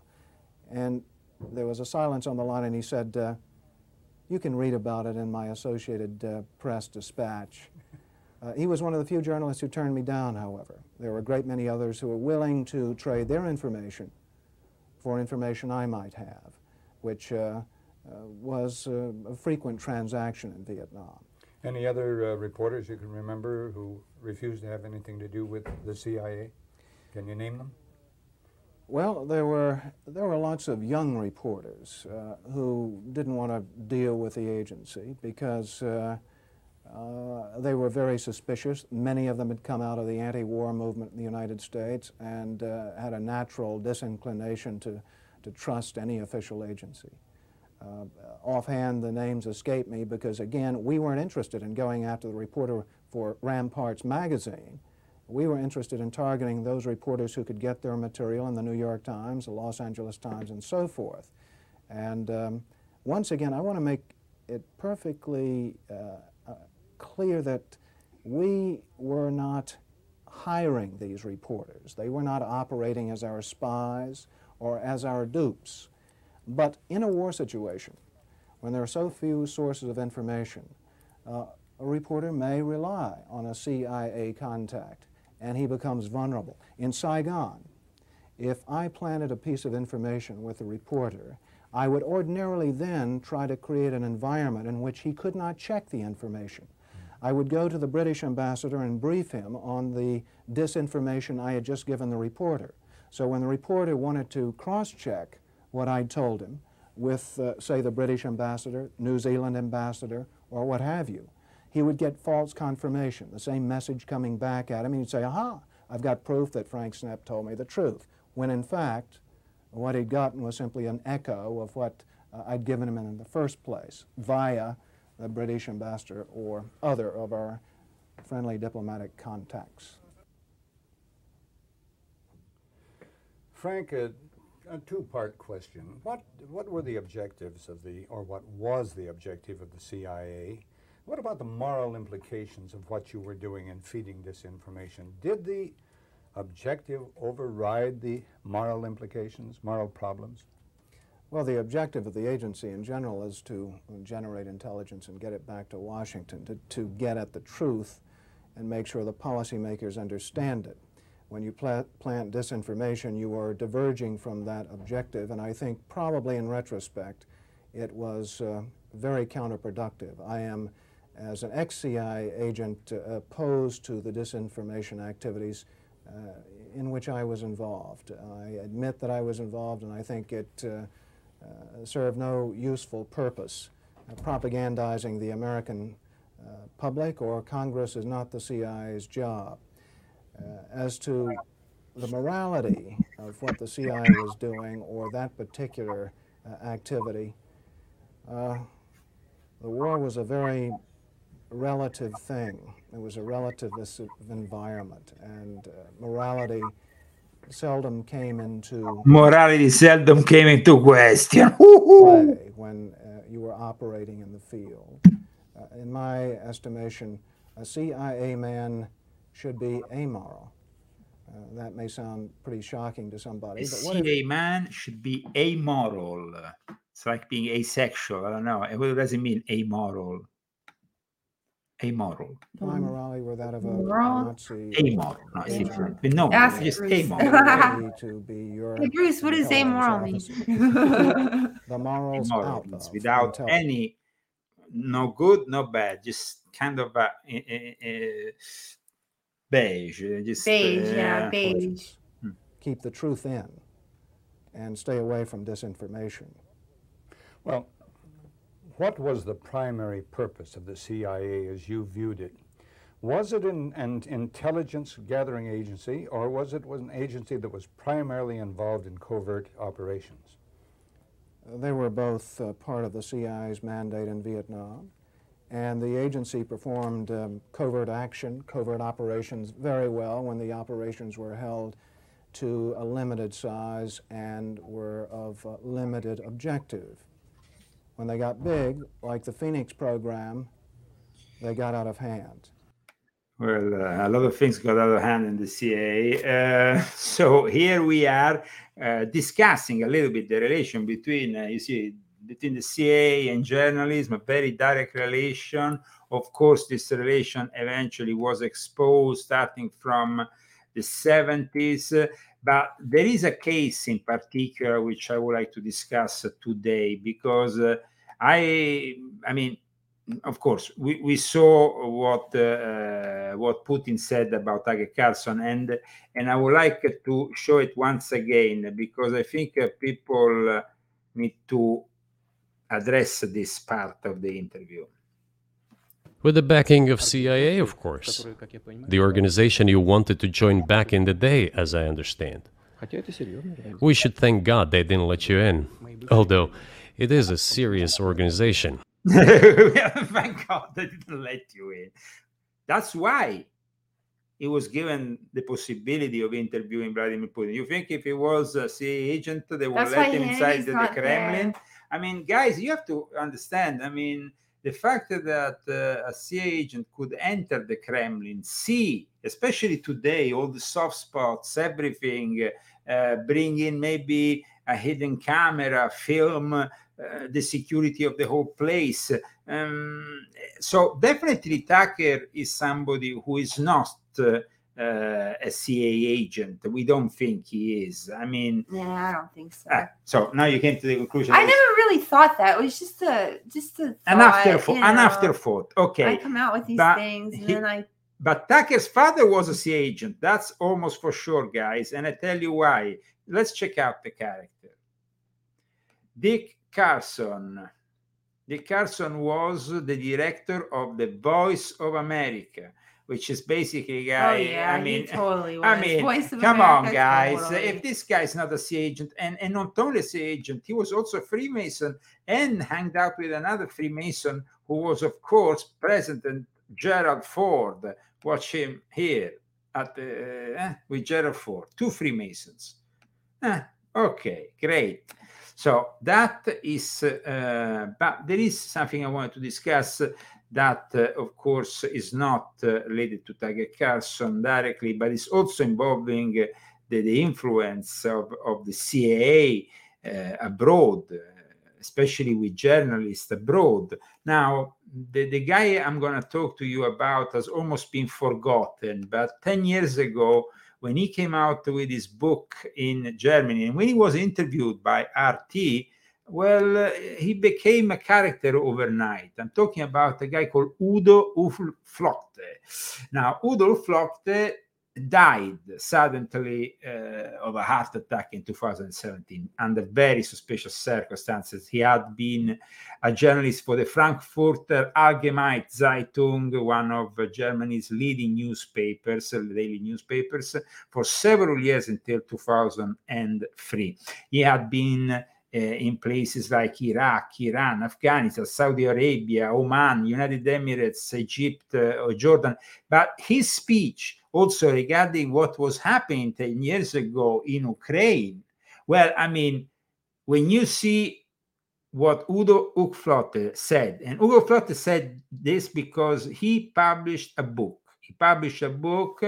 And there was a silence on the line and he said, uh, you can read about it in my Associated uh, Press dispatch. Uh, he was one of the few journalists who turned me down, however. There were a great many others who were willing to trade their information for information I might have, which uh, uh, was uh, a frequent transaction in Vietnam. Any other uh, reporters you can remember who refused to have anything to do with the CIA? Can you name them? Well, there were there were lots of young reporters uh, who didn't want to deal with the agency because uh, uh, they were very suspicious. Many of them had come out of the anti-war movement in the United States and uh, had a natural disinclination to to trust any official agency. Uh, offhand, the names escape me because again, we weren't interested in going after the reporter for Ramparts magazine we were interested in targeting those reporters who could get their material in the New York Times, the Los Angeles Times, and so forth. And um, once again, I want to make it perfectly uh, clear that we were not hiring these reporters. They were not operating as our spies or as our dupes. But in a war situation, when there are so few sources of information, uh, a reporter may rely on a CIA contact and he becomes vulnerable. In Saigon, if I planted a piece of information with a reporter, I would ordinarily then try to create an environment in which he could not check the information. I would go to the British ambassador and brief him on the disinformation I had just given the reporter. So when the reporter wanted to cross-check what I'd told him with, uh, say, the British ambassador, New Zealand ambassador, or what have you, he would get false confirmation, the same message coming back at him. He'd say, aha, I've got proof that Frank Snepp told me the truth. When in fact, what he'd gotten was simply an echo of what uh, I'd given him in the first place via the British ambassador or other of our friendly diplomatic contacts. Frank, a, a two-part question. What, what were the objectives of the, or what was the objective of the CIA what about the moral implications of what you were doing in feeding this information? Did the objective override the moral implications, moral problems? Well, the objective of the agency in general is to generate intelligence and get it back to Washington, to, to get at the truth and make sure the policymakers understand it. When you plant disinformation, you are diverging from that objective, and I think probably in retrospect, it was uh, very counterproductive. I am as an ex-CIA agent uh, opposed to the disinformation activities uh, in which I was involved. I admit that I was involved and I think it uh, uh no useful purpose. Uh, propagandizing the American uh, public or Congress is not the CIA's job. as to the morality of what the CIA was doing or that particular activity, the war was a very relative thing. It was a relativist environment, and uh, morality seldom came into morality seldom came into question when uh, you were operating in the field. Uh, in my estimation, a CIA man should be amoral. Uh, that may sound pretty shocking to somebody. A CIA if... man should be amoral. It's like being asexual. I don't know. What does it mean, amoral? Amoral. My morality were that of a Nazi. Amoral, no, it's different. No, Ask just amoral. to be your hey, Bruce, what does amoral mean? the morals out of, without any, no good, no bad, just kind of a, a, a beige. Just, beige, uh, yeah, beige. Hmm. Keep the truth in and stay away from disinformation. Well, what was the primary purpose of the CIA as you viewed it? Was it an, an intelligence gathering agency, or was it was an agency that was primarily involved in covert operations? They were both uh, part of the CIA's mandate in Vietnam, and the agency performed um, covert action, covert operations very well when the operations were held to a limited size and were of uh, limited objective. When they got big, like the Phoenix program, they got out of hand. Well, uh, a lot of things got out of hand in the CIA. Uh, so here we are uh, discussing a little bit the relation between, uh, you see, between the CIA and journalism, a very direct relation. Of course, this relation eventually was exposed starting from the 70s But there is a case in particular which I would like to discuss today because uh, I, I mean, of course, we, we saw what uh, what Putin said about Tucker Carlson, and and I would like to show it once again because I think uh, people uh, need to address this part of the interview. With the backing of CIA, of course. The organization you wanted to join back in the day, as I understand. We should thank God they didn't let you in. Although, it is a serious organization. thank God they didn't let you in. That's why he was given the possibility of interviewing Vladimir Putin. You think if he was a CIA agent, they would let him inside the, the Kremlin? There. I mean, guys, you have to understand. I mean, the fact that uh, a CIA agent could enter the Kremlin, see, especially today, all the soft spots, everything, uh, bring in maybe a hidden camera, film uh, the security of the whole place. Um, so definitely Tucker is somebody who is not uh, a CIA agent. We don't think he is. I mean, yeah, I don't think so. Uh, so now you came to the conclusion. I never really thought that. It was just a just a an afterthought. An afterthought. Okay. I come out with these but things, and he, then I. But Tucker's father was a CIA agent. That's almost for sure, guys. And I tell you why. Let's check out the character. Dick Carlson. Dick Carlson was the director of The Voice of America which is basically guy. Oh, yeah, I mean, totally I mean, come America, on, guys. Totally. If this guy's not a CIA agent, and, and not only a CIA agent, he was also a Freemason and hanged out with another Freemason who was, of course, President Gerald Ford. Watch him here at the, uh, with Gerald Ford, two Freemasons. Ah, okay, great. So that is, uh, but there is something I wanted to discuss that, uh, of course, is not uh, related to Tucker Carlson directly, but is also involving uh, the, the, influence of, of the CIA abroad, especially with journalists abroad. Now, the, the guy I'm going to talk to you about has almost been forgotten, but 10 years ago, when he came out with his book in Germany, and when he was interviewed by RT, well, uh, he became a character overnight. I'm talking about a guy called Udo Ulfkotte. Now, Udo Ulfkotte died suddenly uh, of a heart attack in 2017 under very suspicious circumstances. He had been a journalist for the Frankfurter Allgemeine Zeitung, one of Germany's leading newspapers, daily newspapers, for several years until 2003. He had been in places like Iraq, Iran, Afghanistan, Saudi Arabia, Oman, United Emirates, Egypt, uh, or Jordan. But his speech also regarding what was happening 10 years ago in Ukraine, well, I mean, when you see what Udo Ulfkotte said, and Udo Ulfkotte said this because he published a book. He published a book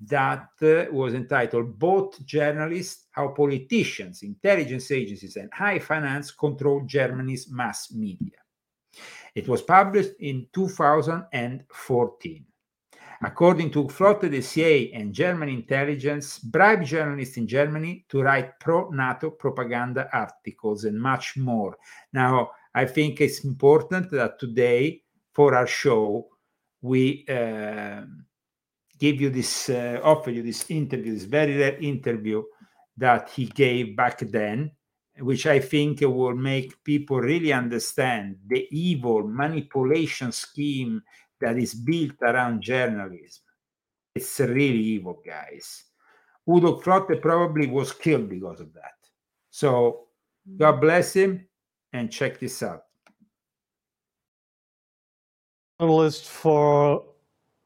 that uh, was entitled Bought Journalists, How Politicians, Intelligence Agencies, and High Finance Control Germany's Mass Media. It was published in 2014. According to Ulfkotte the CIA and German intelligence, bribed journalists in Germany to write pro NATO propaganda articles and much more. Now, I think it's important that today, for our show, we uh, give you this, uh, offer you this interview, this very rare interview that he gave back then, which I think will make people really understand the evil manipulation scheme that is built around journalism. It's really evil, guys. Udo Ulfkotte probably was killed because of that. So God bless him and check this out. Journalist for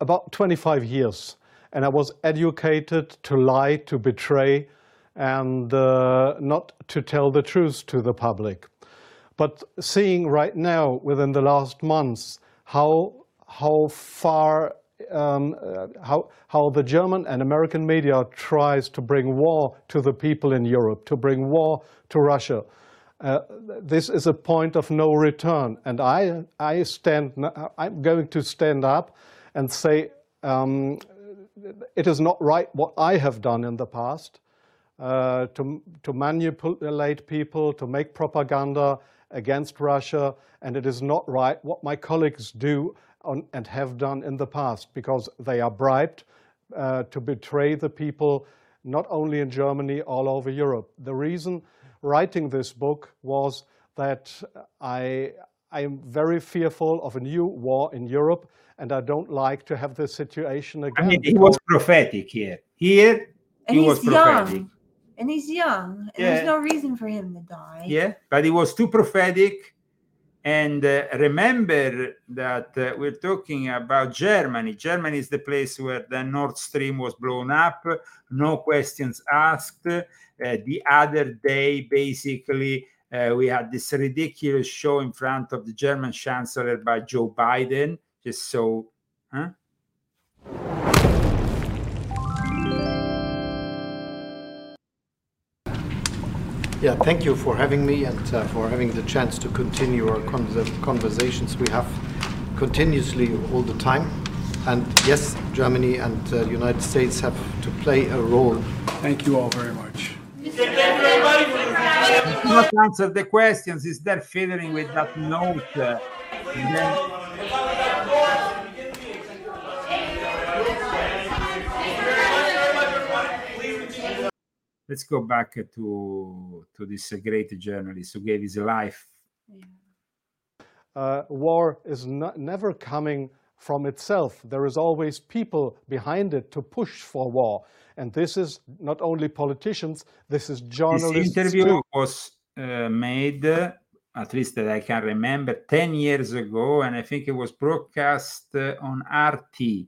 about 25 years. And I was educated to lie, to betray, and uh, not to tell the truth to the public. But seeing right now, within the last months, how, how far um, uh, how, how the German and American media tries to bring war to the people in Europe, to bring war to Russia. Uh, this is a point of no return. And I, I stand, I'm going to stand up and say um, it is not right what I have done in the past. uh, to, to manipulate people, to make propaganda against Russia, and it is not right what my colleagues do on, and have done in the past because they are bribed uh, to betray the people not only in Germany, all over Europe. The reason writing this book was that I, I am very fearful of a new war in Europe, and I don't like to have this situation again. I mean, he was prophetic here. Here, and he he's was prophetic. young. And he's young. And Yeah. there's no reason for him to die. Yeah, but he was too prophetic. And uh, remember that uh, we're talking about Germany. Germany is the place where the Nord Stream was blown up, no questions asked. Uh, the other day, basically, uh, we had this ridiculous show in front of the German Chancellor by Joe Biden. Just so, huh? Yeah, thank you for having me and uh, for having the chance to continue our conver- conversations we have continuously all the time. And yes, Germany and uh, the United States have to play a role. Thank you all very much. He not answer the questions. Is there fiddling with that note? uh, and then- Let's go back to to this uh, great journalist who gave his life. uh, war is not, never coming from itself. There is always people behind it to push for war. And this is not only politicians, this is journalists. This interview too. was uh, made, uh, at least that I can remember, 10 years ago, and I think it was broadcast uh, on RT.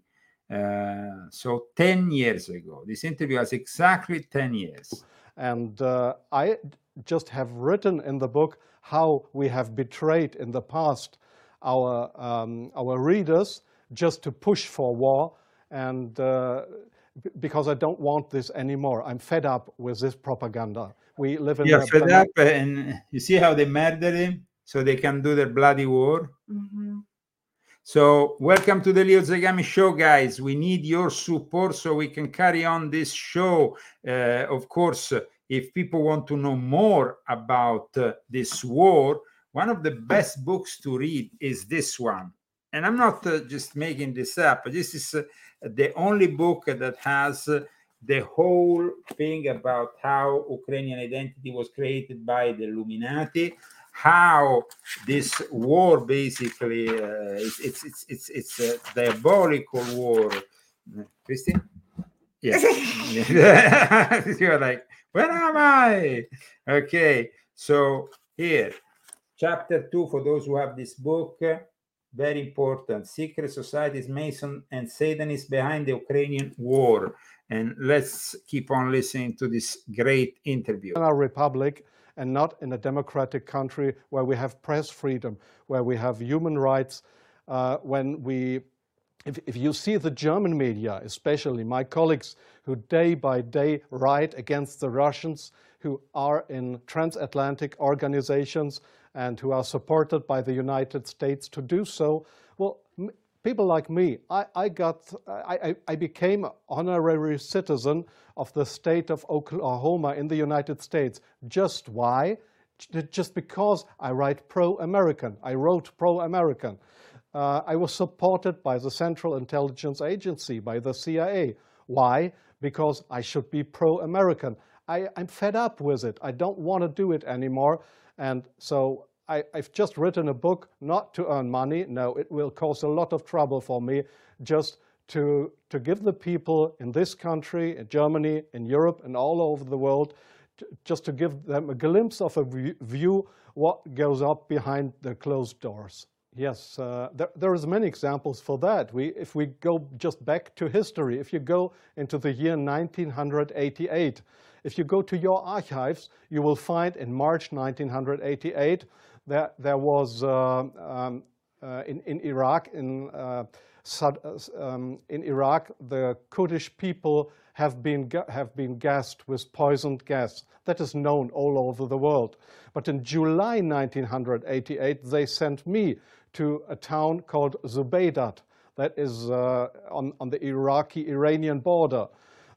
Uh, so 10 years ago. This interview was exactly 10 years. And uh, I just have written in the book how we have betrayed in the past our, um, our readers just to push for war. And uh, because I don't want this anymore, I'm fed up with this propaganda. We live in You're a fed up, and you see how they murder him so they can do their bloody war. Mm-hmm. So, welcome to the Leo Zagami Show, guys. We need your support so we can carry on this show. Uh, of course, if people want to know more about uh, this war, one of the best books to read is this one. And I'm not uh, just making this up, this is uh, the only book that has uh, the whole thing about how Ukrainian identity was created by the Illuminati, how this war basically uh, it's it's it's it's, it's a diabolical war. Christine? Yes. You're like, where am I? Okay, so here, chapter two for those who have this book. uh, Very important. Secret societies, Mason and Satanists behind the Ukrainian war. And let's keep on listening to this great interview. our republic and not in a democratic country where we have press freedom, where we have human rights. Uh, when we, if, if you see the German media, especially my colleagues who day by day write against the Russians, who are in transatlantic organizations and who are supported by the United States to do so, well, people like me, I, I got, I, I, became honorary citizen of the state of Oklahoma in the United States. Just why? Just because I write pro-American. I wrote pro-American. Uh, I was supported by the Central Intelligence Agency, by the CIA. Why? Because I should be pro-American. I'm fed up with it. I don't want to do it anymore. And so I, I've just written a book not to earn money. No, it will cause a lot of trouble for me just to, to give the people in this country, in Germany, in Europe, and all over the world, t- just to give them a glimpse of a view- view what goes up behind the closed doors. Yes, uh, there, there is many examples for that. We, if we go just back to history, if you go into the year 1988, if you go to your archives, you will find in March 1988 that there was uh, um, uh, in, in Iraq, in, uh, um, in Iraq, the Kurdish people have been, have been gassed with poisoned gas. That is known all over the world. But in July 1988, they sent me to a town called Zubeidat, that is uh, on, on the Iraqi Iranian border.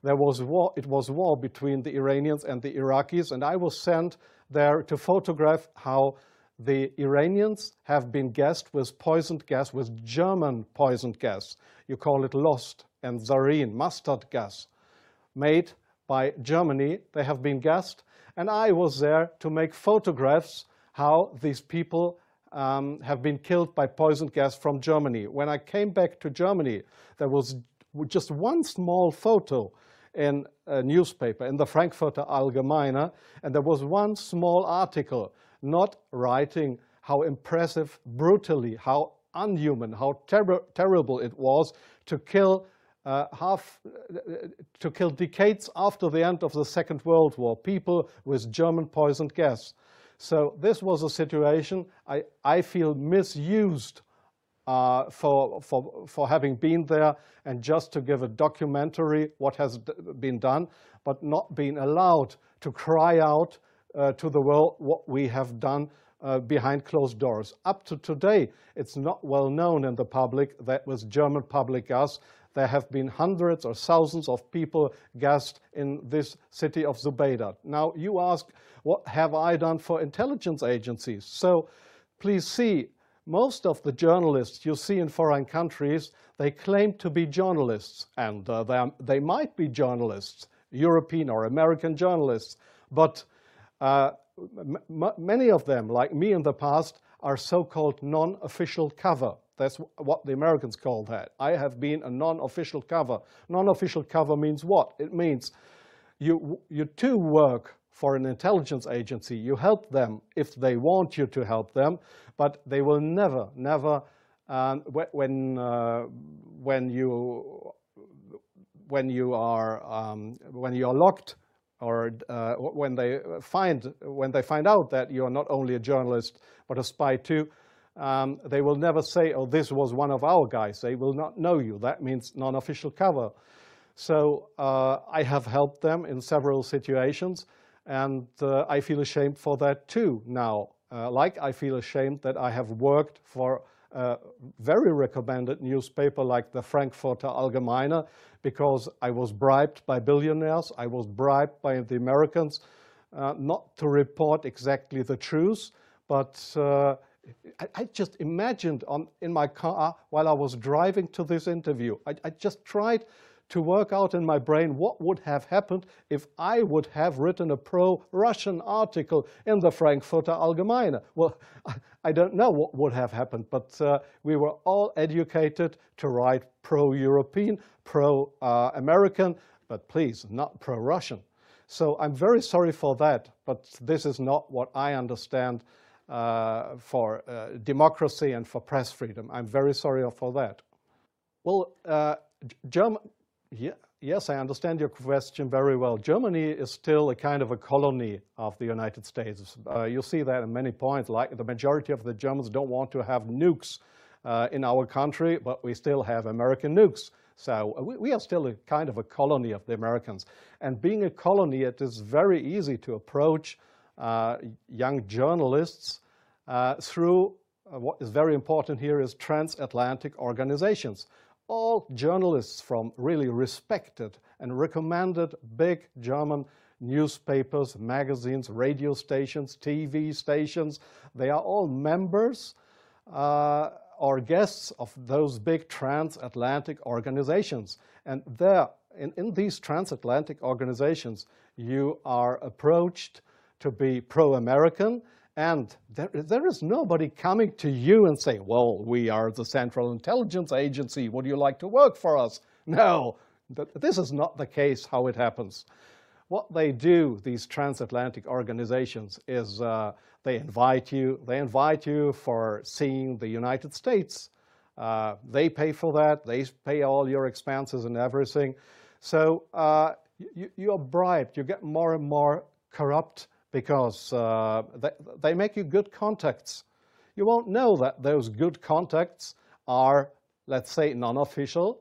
there was war, it was war between the Iranians and the Iraqis, and I was sent there to photograph how the Iranians have been gassed with poisoned gas, with German poisoned gas. You call it Lost and Sarin, mustard gas, made by Germany. They have been gassed. And I was there to make photographs how these people um, have been killed by poison gas from Germany. When I came back to Germany, there was just one small photo in a newspaper, in the Frankfurter Allgemeine, and there was one small article not writing how impressive, brutally, how unhuman, how ter terrible it was to kill uh, half, uh, to kill decades after the end of the Second World War, people with German poisoned gas. So this was a situation I, I feel misused uh, for, for, for having been there and just to give a documentary what has been done, but not being allowed to cry out to the world what we have done uh, behind closed doors. Up to today, it's not well known in the public that with German public gas, there have been hundreds or thousands of people gassed in this city of Zubaydah. Now, you ask, what have I done for intelligence agencies? So please see, most of the journalists you see in foreign countries, they claim to be journalists, and uh, they, are, they, might be journalists, European or American journalists, but uh, many of them, like me in the past, are so-called non-official cover. That's what the Americans call that. I have been a non-official cover. Non-official cover means what? It means you, you too work for an intelligence agency. You help them if they want you to help them, but they will never, never, um, when, uh, when, you, when, you are, um, when you are locked or uh, when they find when they find out that you're not only a journalist but a spy too, um, they will never say, "Oh, this was one of our guys." They will not know you. That means non-official cover. So uh, I have helped them in several situations, and uh, I feel ashamed for that too now. Uh, like I feel ashamed that I have worked for a very recommended newspaper like the Frankfurter Allgemeine because I was bribed by billionaires, I was bribed by the Americans uh, not to report exactly the truth, but uh, I, I, just imagined on, in my car while I was driving to this interview, I, I just tried to work out in my brain what would have happened if I would have written a pro-Russian article in the Frankfurter Allgemeine. Well, I don't know what would have happened, but uh, we were all educated to write pro-European, pro-American, but please, not pro-Russian. So I'm very sorry for that, but this is not what I understand uh, for uh, democracy and for press freedom. I'm very sorry for that. Well, uh, yes, I understand your question very well. Germany is still a kind of a colony of the United States. Uh, you see that in many points, like the majority of the Germans don't want to have nukes uh, in our country, but we still have American nukes. So uh, we, we, are still a kind of a colony of the Americans. And being a colony, it is very easy to approach uh, young journalists uh, through uh, what is very important here is transatlantic organizations all journalists from really respected and recommended big German newspapers, magazines, radio stations, TV stations, they are all members uh, or guests of those big transatlantic organizations. And there, in, in these transatlantic organizations, you are approached to be pro-American and there, there is nobody coming to you and saying, well, we are the Central Intelligence Agency. Would you like to work for us? No, this is not the case how it happens. What they do, these transatlantic organizations, is uh, they invite you, they invite you for seeing the United States. Uh, they pay for that, they pay all your expenses and everything. So uh, you, you are bribed, you get more and more corrupt because uh, they, they make you good contacts. You won't know that those good contacts are, let's say, non-official,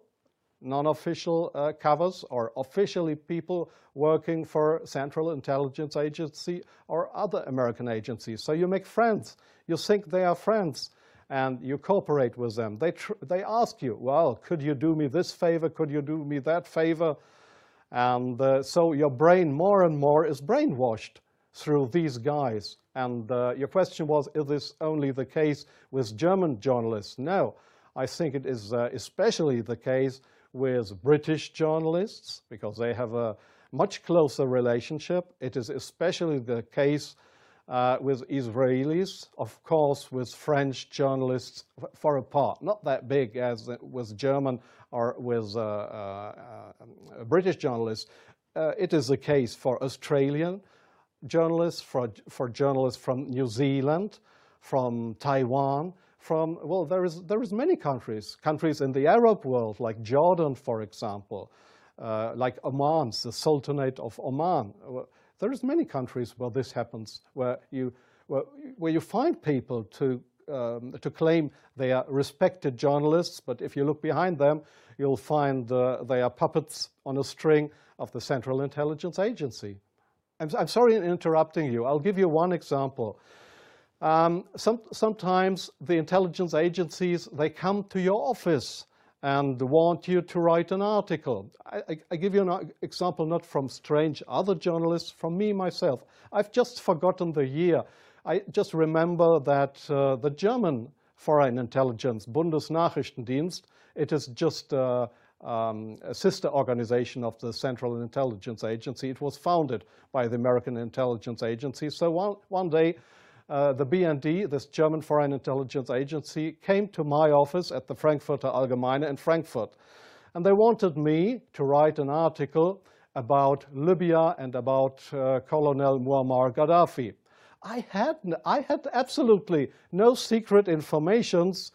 non-official uh, covers or officially people working for Central Intelligence Agency or other American agencies. So you make friends. You think they are friends and you cooperate with them. They, they ask you, well, could you do me this favor? Could you do me that favor? And uh, so your brain more and more is brainwashed through these guys. And uh, your question was, is this only the case with German journalists? No, I think it is uh, especially the case with British journalists because they have a much closer relationship. It is especially the case uh, with Israelis, of course, with French journalists for a part, not that big as with German or with uh, uh, uh British journalists. Uh, it is the case for Australian journalists, for, for journalists from New Zealand, from Taiwan, from, well, there is, there is many countries, countries in the Arab world, like Jordan, for example, uh, like Oman, the Sultanate of Oman. There is many countries where this happens, where you, where, where you find people to, um, to claim they are respected journalists, but if you look behind them, you'll find uh, they are puppets on a string of the Central Intelligence Agency. I'm, I'm sorry in interrupting you. I'll give you one example. Um, some, sometimes the intelligence agencies, they come to your office and want you to write an article. I, I, I, give you an example not from strange other journalists, from me myself. I've just forgotten the year. I just remember that uh, the German foreign intelligence, Bundesnachrichtendienst, it is just uh, um, a sister organization of the Central Intelligence Agency. It was founded by the American Intelligence Agency. So one, one day, uh, the BND, this German Foreign Intelligence Agency, came to my office at the Frankfurter Allgemeine in Frankfurt. And they wanted me to write an article about Libya and about uh, Colonel Muammar Gaddafi. I had, I had absolutely no secret informations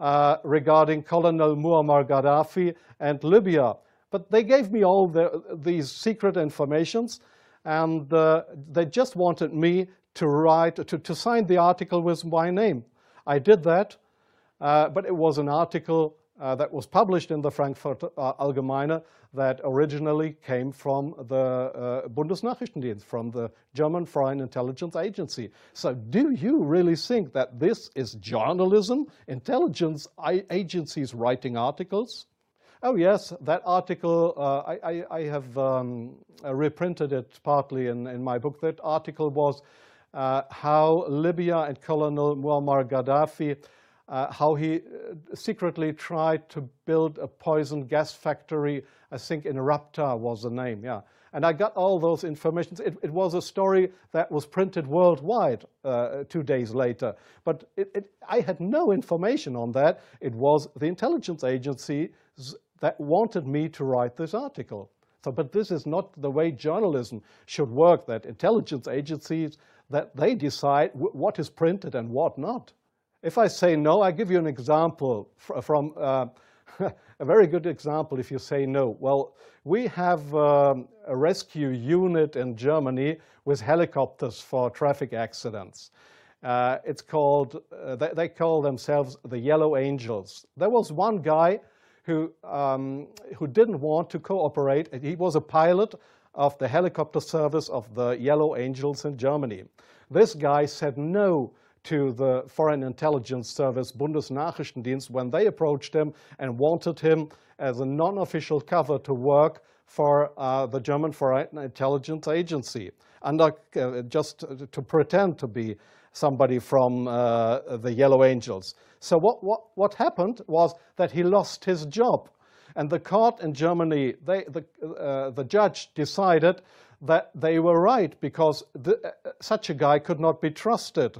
uh, regarding Colonel Muammar Gaddafi and Libya. But they gave me all the, these secret informations, and uh, they just wanted me to write, to, to sign the article with my name. I did that, uh, but it was an article uh, that was published in the Frankfurt uh, Allgemeine that originally came from the uh, Bundesnachrichtendienst, from the German Foreign Intelligence Agency. So do you really think that this is journalism, intelligence agencies writing articles? Oh yes, that article, uh, I, I, I, have um, reprinted it partly in, in my book. That article was uh, how Libya and Colonel Muammar Gaddafi, uh, how he uh, secretly tried to build a poison gas factory, I think in Rabta was the name, yeah. And I got all those informations. It, it was a story that was printed worldwide uh, two days later. But it, it, I had no information on that. It was the intelligence agency that wanted me to write this article. So, but this is not the way journalism should work, that intelligence agencies that they decide what is printed and what not. If I say no, I give you an example from uh, a very good example if you say no. Well, we have um, a rescue unit in Germany with helicopters for traffic accidents. Uh, it's called, uh, they, they, call themselves the Yellow Angels. There was one guy who, um, who didn't want to cooperate. He was a pilot of the helicopter service of the Yellow Angels in Germany. This guy said no to the Foreign Intelligence Service, Bundesnachrichtendienst, when they approached him and wanted him as a non-official cover to work for uh, the German Foreign Intelligence Agency, under, uh, just to pretend to be somebody from uh, the Yellow Angels. So what, what, what happened was that he lost his job. And the court in Germany, they, the, uh, the judge decided that they were right because the, uh, such a guy could not be trusted.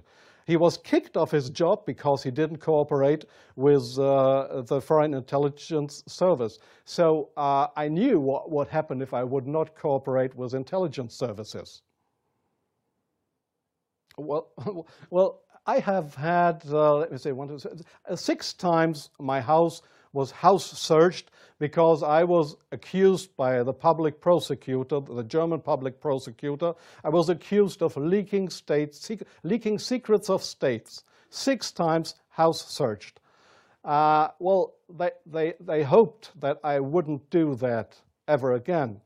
He was kicked off his job because he didn't cooperate with uh, the Foreign Intelligence Service. So uh, I knew what would happen if I would not cooperate with intelligence services. Well, well, I have had, uh, let me say, one, uh, six times my house was house searched because I was accused by the public prosecutor, the German public prosecutor, I was accused of leaking states, leaking secrets of states. Six times house searched. Uh, well, they, they, they hoped that I wouldn't do that ever again.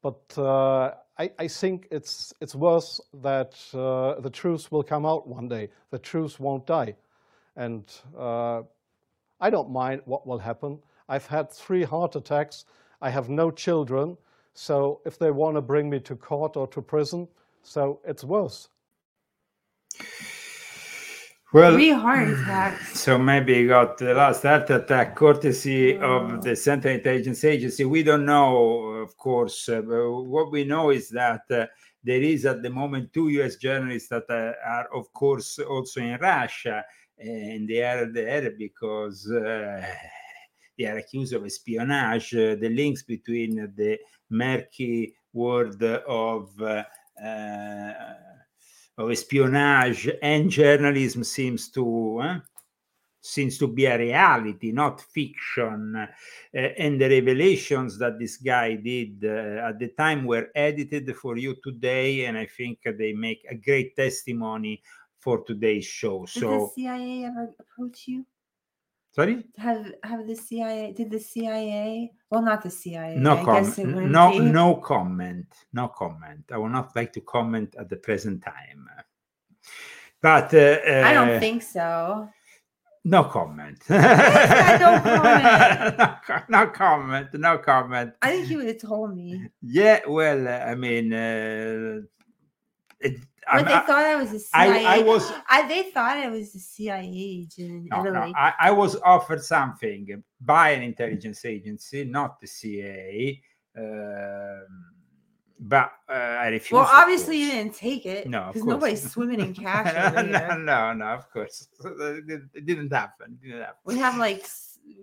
But uh, I, I, think it's, it's worse that uh, the truth will come out one day. The truth won't die. And uh, I don't mind what will happen. I've had three heart attacks. I have no children. So if they want to bring me to court or to prison, so it's worse. Well, Three heart attacks. So maybe he got the last heart attack courtesy of the Central Intelligence Agency. We don't know, of course. Uh, but what we know is that uh, there is at the moment two U.S. journalists that uh, are, of course, also in Russia, and they are there because uh, they are accused of espionage. The links between the murky world of uh, of espionage and journalism seems to eh, seems to be a reality, not fiction. Uh, and the revelations that this guy did uh, at the time were edited for you today, and I think they make a great testimony for today's show. Did So, the CIA ever approach you? sorry. Have have the CIA? Did the CIA? Well, not the CIA. No I guess it comment. No, be. no comment. No comment. I would not like to comment at the present time. But uh, I uh, don't think so. No comment. I don't comment. no, no comment. No comment. I think he would have told me. Yeah, well, uh, I mean, uh, it, But I'm- they I- thought I was a I- CIA. I was- I, they thought I was a CIA agent no, no, I, I was offered something by an intelligence agency, not the CIA. Um, but uh, I refused. well, obviously you didn't take it No, because nobody's swimming in cash no, no, no, of course. It didn't- happen. It didn't happen. We have like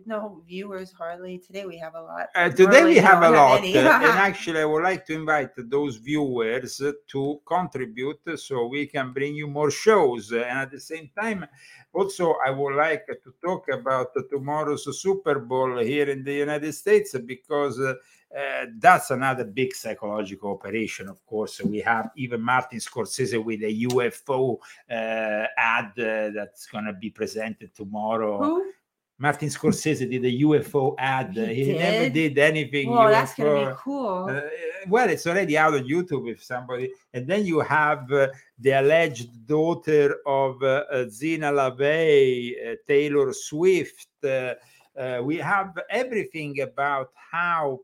no viewers hardly. Today we have a lot. Uh, today we have a lot, and actually, I would like to invite those viewers to contribute so we can bring you more shows. And at the same time, also, I would like to talk about tomorrow's Super Bowl here in the United States because uh, uh, that's another big psychological operation. Of course, we have even Martin Scorsese with a UFO uh, ad uh, that's going to be presented tomorrow. Who? Martin Scorsese did a UFO ad. He He, never did? anything. Well, that's gonna be cool. Uh, well, it's already out on YouTube if somebody. And then you have uh, the alleged daughter of uh, uh, Zeena LaVey, uh, Taylor Swift. Uh, uh, we have everything about how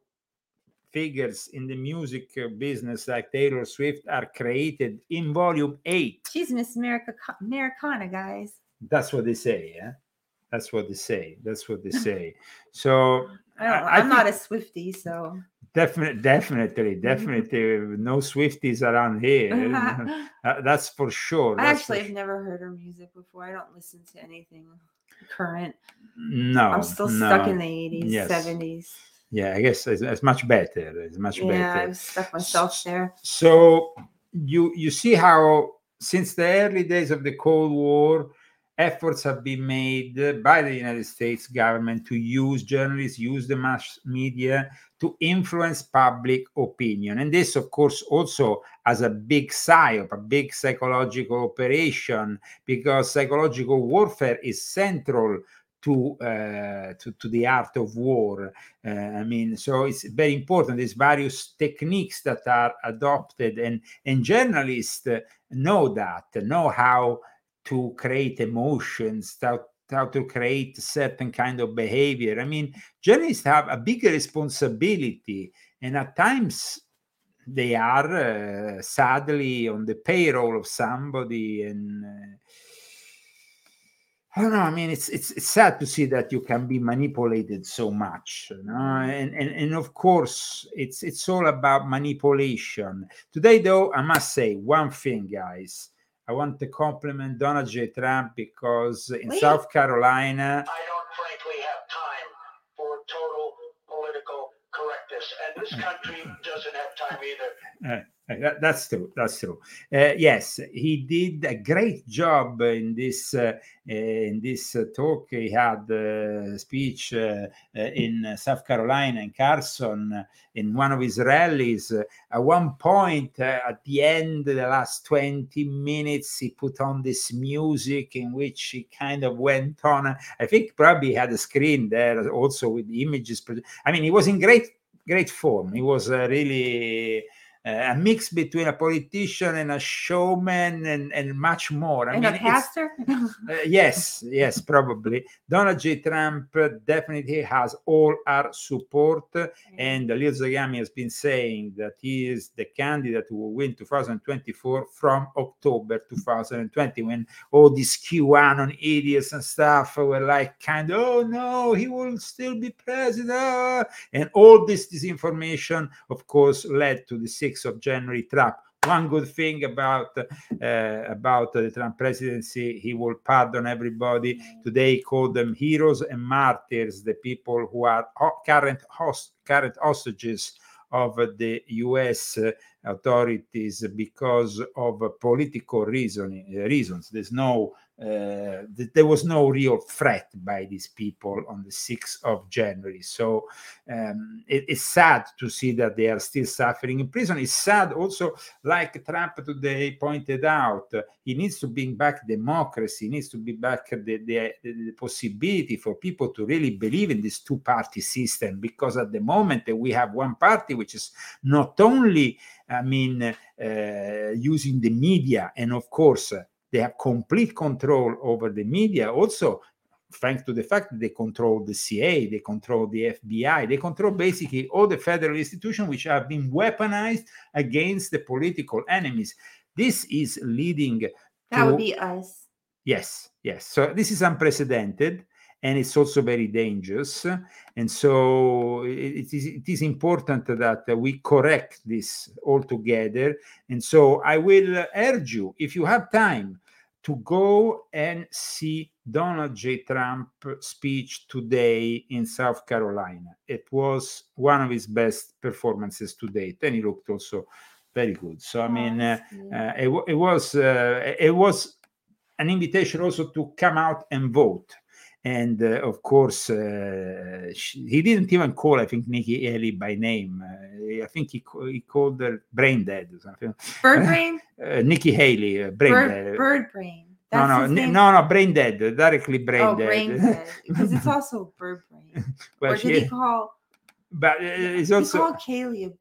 figures in the music business like Taylor Swift are created in volume eight. She's Miss America Americana, guys. That's what they say, yeah. That's what they say. That's what they say. So I I'm not a Swifty, so Definitely, definitely, definitely, no Swifties around here. Uh, that's for sure. I that's actually for have never heard her music before. I don't listen to anything current. No, I'm still stuck no. in the 80s, Yes. 70s. Yeah, I guess it's, it's much better. It's much Yeah, better. I've stuck myself there. So you you see how since the early days of the Cold War, efforts have been made by the United States government to use journalists, use the mass media to influence public opinion. And this, of course, also as a big psyop, a big psychological operation, because psychological warfare is central to, uh, to to the art of war. Uh, I mean, so it's very important. There's various techniques that are adopted, and and journalists know that, know how to create emotions, how how to create a certain kind of behavior. I mean, journalists have a bigger responsibility, and at times they are uh, sadly on the payroll of somebody and. Uh, I don't know. I mean, it's it's it's sad to see that you can be manipulated so much, you know? and, and and of course, it's it's all about manipulation. Today, though, I must say one thing, guys. I want to compliment Donald J. Trump because in Wait. South Carolina, I don't frankly have time for total political correctness, and this country doesn't have time either. Uh, Uh, that- that's true. That's true. Uh, yes, he did a great job in this uh, in this talk. He had uh, speech uh, in South Carolina in Carson in one of his rallies. At one point, at the end, the last twenty minutes, he put on this music in which he kind of went on. I think probably had a screen there also with images. I mean, he was in great great form. He was really a mix between a politician and a showman and, and much more. I and mean, a pastor? uh, yes, yes, probably. Donald J. Trump definitely has all our support, and Leo Zagami has been saying that he is the candidate who will win 2024 from October 2020, when all these QAnon idiots and stuff were like, kind of, oh no, he will still be president, and all this disinformation, of course, led to the 6th of January trap one good thing about uh, about the Trump presidency, he will pardon everybody. Today, he called them heroes and martyrs, the people who are current host, current hostages of the U.S. uh, authorities because of political reasoning, reasons. There's no uh, th- there was no real threat by these people on the 6th of January. So um, it- it's sad to see that they are still suffering in prison. It's sad also, like Trump today pointed out, uh, he needs to bring back democracy, he needs to bring back the, the, the possibility for people to really believe in this two party system because at the moment we have one party which is not only, I mean, uh, using the media and of course, they have complete control over the media also thanks to the fact that they control the CIA, they control the FBI, they control basically all the federal institutions which have been weaponized against the political enemies. This is leading That to would be us. Yes, yes. So this is unprecedented and it's also very dangerous. And so it is, it is important that we correct this altogether. And so I will urge you, if you have time, to go and see Donald J. Trump speech today in South Carolina. It was one of his best performances to date, and he looked also very good. So I mean, uh, uh, it, it was uh, it was an invitation also to come out and vote. And uh, of course, uh, she, he didn't even call, I think, Nikki Haley by name. Uh, I think he, he called her brain dead or something. Bird brain? Uh, Nikki Haley, uh, brain dead. Bird, bird brain. no, That's no, his n- no, no, brain dead, directly brain oh, dead. brain dead. Because it's also bird brain. Well, or did she- he call? but uh, it's he also called Kayleigh a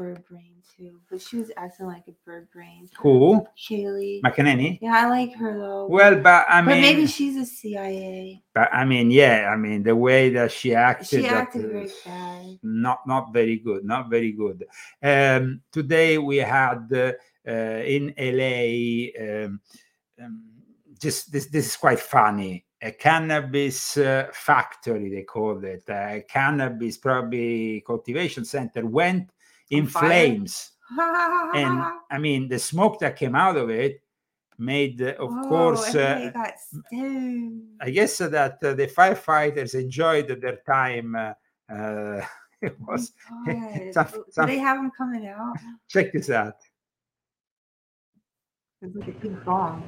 bird brain too, but she was acting like a bird brain. who? Kayleigh. McEnany? Yeah, I like her though. Well, but I mean, but maybe she's a CIA. but I mean, yeah, I mean, the way that she acted, She acted very bad. not not very good not very good um today we had uh, uh, in la um, um, just this this is quite funny a cannabis uh, factory they called it a cannabis probably cultivation center went in fire? flames and i mean the smoke that came out of it made uh, of oh, course uh. I guess that uh, the firefighters enjoyed their time. Uh, uh, it was God. some- some- they have them coming out? check this out. It's like a big bomb.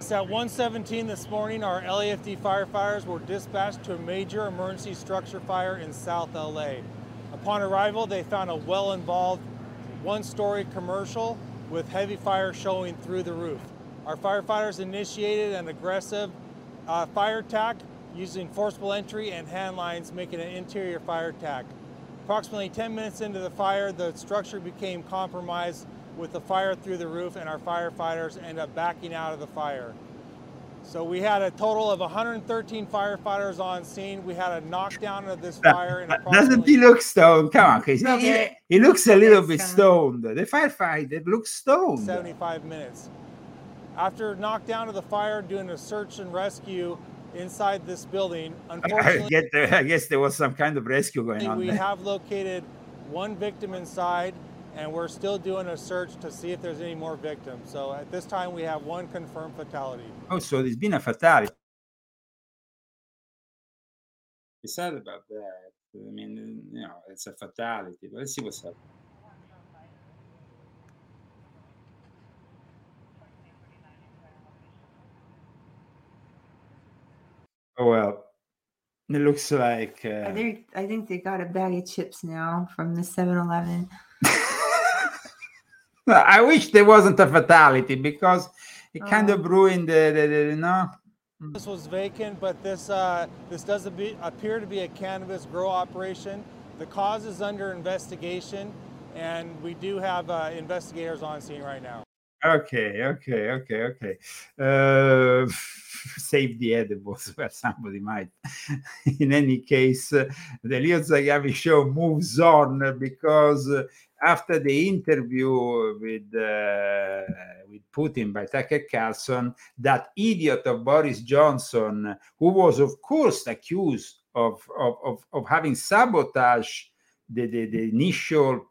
It's at 1:17 this morning. Our LAFD firefighters were dispatched to a major emergency structure fire in South LA. Upon arrival, they found a well-involved one-story commercial with heavy fire showing through the roof. Our firefighters initiated an aggressive uh, fire attack using forcible entry and hand lines, making an interior fire attack. Approximately 10 minutes into the fire, the structure became compromised with the fire through the roof, and our firefighters end up backing out of the fire. So we had a total of 113 firefighters on scene. We had a knockdown of this fire in Doesn't he look stoned? Come on, Chris. He, No, he- he looks a little bit uh, stoned. The firefighter looks stoned. 75 minutes. After knockdown of the fire, doing a search and rescue inside this building, I unfortunately, get there. I guess there was some kind of rescue going on. we there. have located one victim inside, and we're still doing a search to see if there's any more victims. So at this time, we have one confirmed fatality. Oh, so there's been a fatality. It's sad about that. I mean, you know, it's a fatality. But let's see what's up. Oh well, it looks like. I Uh, think I think they got a bag of chips now from the 7-Eleven. I wish there wasn't a fatality because it kind Oh. of ruined the, the, the you know This was vacant, but this uh, this does appear to be a cannabis grow operation. The cause is under investigation, and we do have uh, investigators on scene right now. Okay, okay, okay, okay. Uh, save the edibles where somebody might. In any case, uh, the Leo Zagami show moves on because uh, after the interview with uh, with Putin by Tucker Carlson, that idiot of Boris Johnson, who was of course accused of of of, of having sabotaged the, the, the initial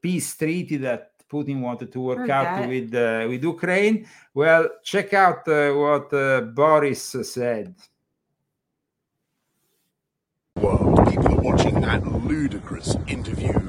peace treaty that Putin wanted to work Heard out that. with uh, with Ukraine. Well, check out uh, what uh, Boris said. world, people watching that ludicrous interview with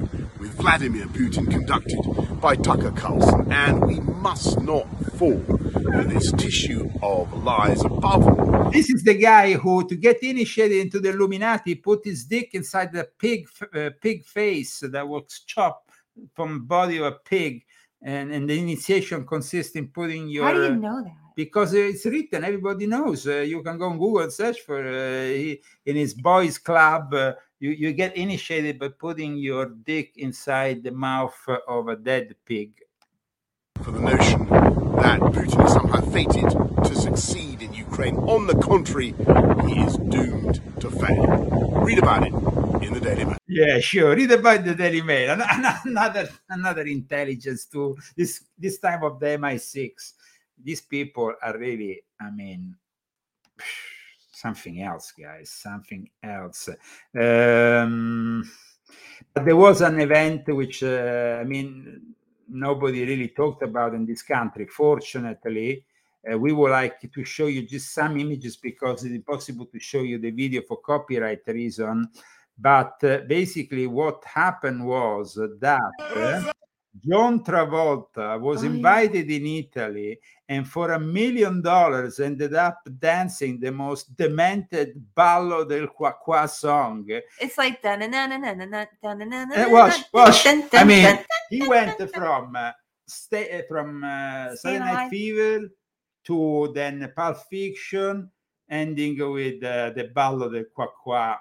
Vladimir Putin conducted by Tucker Carlson, and we must not fall for this tissue of lies above all. This is the guy who, to get initiated into the Illuminati, put his dick inside the pig uh, pig face that was chopped from body of a pig, and, and the initiation consists in putting your. How do you know that? because it's written everybody knows uh, you can go on google and search for uh, he, in his boys club uh, you, you get initiated by putting your dick inside the mouth of a dead pig For the notion that Putin is somehow fated to succeed in Ukraine. On the contrary, he is doomed to fail. Read about it in the Daily Mail. yeah sure read about the daily mail An- an- another another intelligence tool this this time of the mi6 these people are really i mean something else guys something else. Um but there was an event which uh, i mean nobody really talked about in this country. Fortunately uh, we would like to show you just some images because it's impossible to show you the video for copyright reason. But uh, basically what happened was that uh, John Travolta was Oh, yeah. invited in Italy and for a million dollars ended up dancing the most demented ballo del qua qua song. It's like dun dun dun dun dun dun dun dun Uh, watch, watch. I mean, he went from uh, stay uh, from uh, Saturday Night. Fever to then Pulp Fiction, ending with uh, the ballo del qua qua.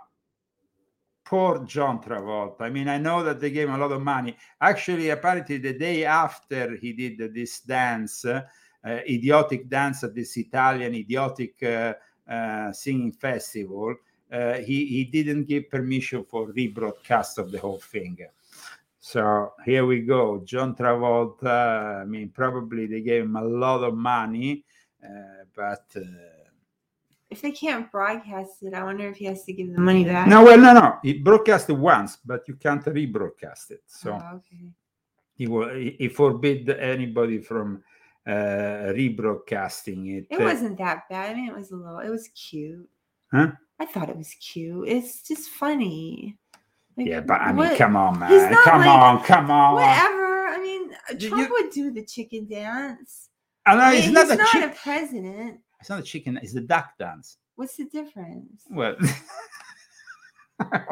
Poor John Travolta. I mean, I know that they gave him a lot of money. Actually, apparently, the day after he did this dance, uh, uh, idiotic dance at this Italian idiotic uh, uh, singing festival, uh, he he didn't give permission for rebroadcast of the whole thing. So here we go, John Travolta. I mean, probably they gave him a lot of money, uh, but. If they can't broadcast it, I wonder if he has to give the money back. No, well, no, no. He broadcast it once, but you can't rebroadcast it. So Oh, okay. he will he forbid anybody from uh, rebroadcasting it. It wasn't that bad. I mean, it was a little. It was cute. Huh? I thought it was cute. It's just funny. Like, Yeah, but I mean, what- come on, man. Come like- on, come on. Whatever. I mean, Trump you- would do the chicken dance. I know, it's he's not a not chick- a president. It's not a chicken. It's the duck dance. What's the difference? Well,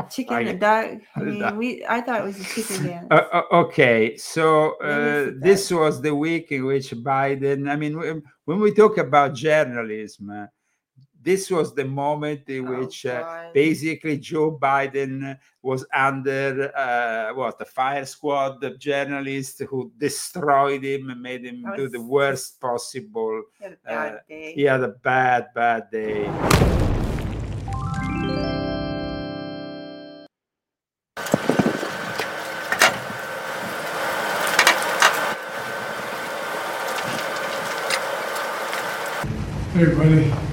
Chicken I- and duck. I mean, duck. we. I thought it was a chicken dance. Uh, uh, okay, so uh, this was the week in which Biden. I mean, when- when we talk about journalism, uh, this was the moment in Oh, which uh, basically Joe Biden was under uh, what the fire squad of journalists who destroyed him and made him That do the worst possible. He had a bad uh, day. He had a bad, bad day. Hey, buddy.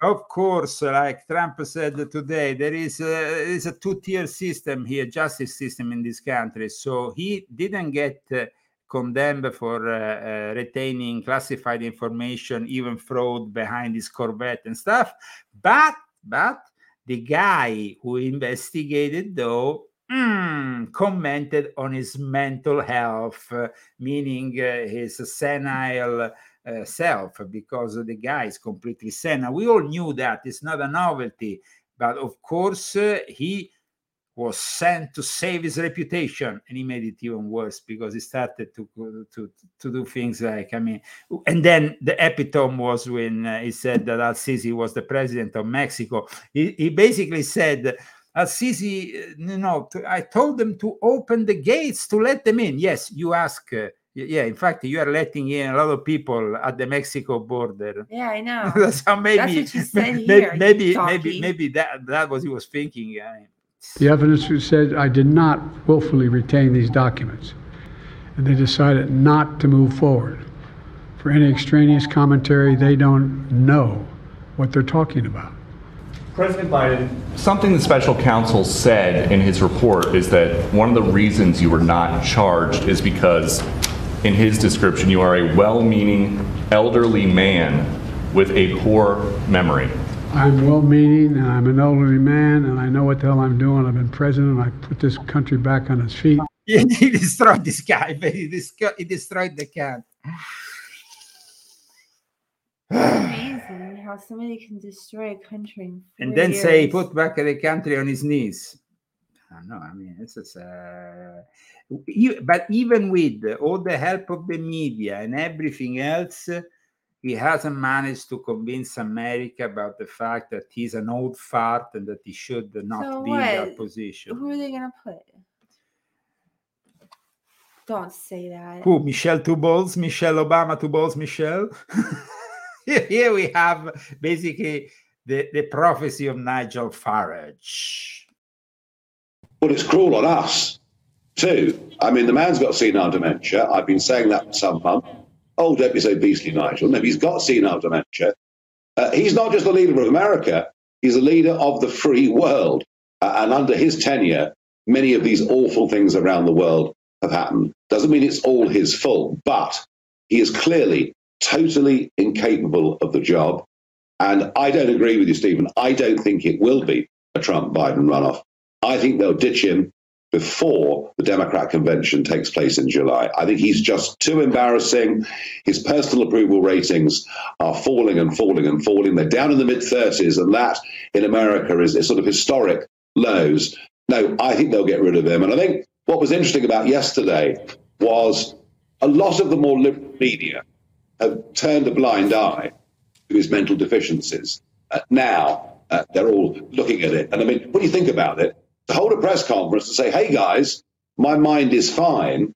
Of course, like Trump said today, there is a, is a two-tier system here, justice system in this country. So he didn't get uh, condemned for uh, uh, retaining classified information, even fraud behind his Corvette and stuff. But but the guy who investigated, though, mm, commented on his mental health, uh, meaning uh, his senile uh, self, because the guy is completely senile. We all knew that. It's not a novelty. But of course, uh, he was sent to save his reputation and he made it even worse because he started to to to do things like i mean and then the epitome was when uh, he said that al-sisi was the president of mexico he, he basically said al-sisi uh, you know to, i told them to open the gates to let them in yes you ask uh, yeah in fact you are letting in a lot of people at the mexico border Yeah, I know. so maybe That's what you said maybe here, maybe maybe, maybe that that was he was thinking The evidence who said I did not willfully retain these documents. And they decided not to move forward. For any extraneous commentary, they don't know what they're talking about. President Biden, something the special counsel said in his report is that one of the reasons you were not charged is because, in his description, you are a well meaning elderly man with a poor memory. I'm well meaning and I'm an elderly man and I know what the hell I'm doing. I've been president. I put this country back on its feet. he he destroyed this guy but he, desco- he destroyed the cat Amazing how somebody can destroy a country. and four then say years. put back the country on his knees I don't know. I mean, it's just, uh, you, but even with all the help of the media and everything else, he hasn't managed to convince America about the fact that he's an old fart and that he should not So be in that position. Who are they gonna put? Don't say that. Who? Michelle Two Balls? Michelle Obama Two Balls? Michelle? here, here we have basically the, the prophecy of Nigel Farage. Well, it's cruel on us, too. I mean, the man's got senile dementia. I've been saying that for some months. Oh, don't be so beastly, Nigel. No, he's got senile dementia. Uh, he's not just the leader of America, he's the leader of the free world. Uh, and under his tenure, many of these awful things around the world have happened. Doesn't mean it's all his fault, but he is clearly totally incapable of the job. And I don't agree with you, Stephen. I don't think it will be a Trump Biden runoff. I think they'll ditch him before the Democrat convention takes place in July. I think he's just too embarrassing. His personal approval ratings are falling and falling and falling. They're down in the mid 30s, and that in America is, is sort of historic lows. No, I think they'll get rid of him. And I think what was interesting about yesterday was a lot of the more liberal media have turned a blind eye to his mental deficiencies. Uh, now uh, they're all looking at it. And I mean, when you think about it, to hold a press conference to say, hey guys, my mind is fine,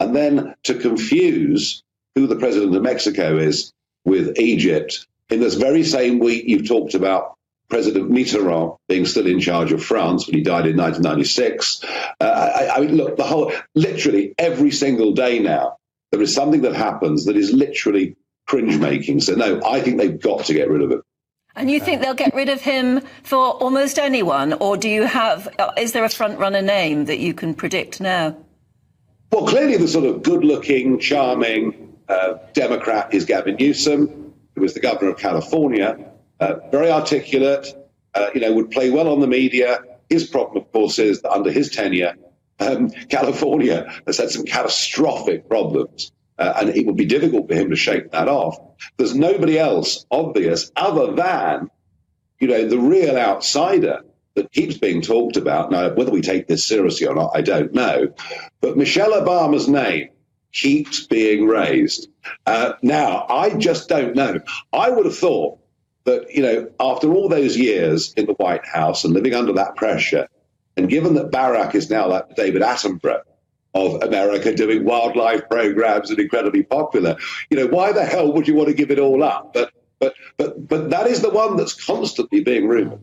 and then to confuse who the president of Mexico is with Egypt in this very same week you've talked about President Mitterrand being still in charge of France when he died in 1996. Uh, I, I mean, look, the whole, literally every single day now, there is something that happens that is literally cringe making. So, no, I think they've got to get rid of it. And you think they'll get rid of him for almost anyone, or do you have? uh, Is there a front runner name that you can predict now? Well, clearly the sort of good-looking, charming uh, Democrat is Gavin Newsom, who was the governor of California, uh, very articulate, uh, you know, would play well on the media. His problem, of course, is that under his tenure, um, California has had some catastrophic problems, uh, and it would be difficult for him to shake that off. There's nobody else obvious other than, you know, the real outsider that keeps being talked about. Now, whether we take this seriously or not, I don't know. But Michelle Obama's name keeps being raised. Uh, now, I just don't know. I would have thought that, you know, after all those years in the White House and living under that pressure, and given that Barack is now like David Attenborough of America doing wildlife programs and incredibly popular, you know, why the hell would you want to give it all up? But but but but that is the one that's constantly being rumored.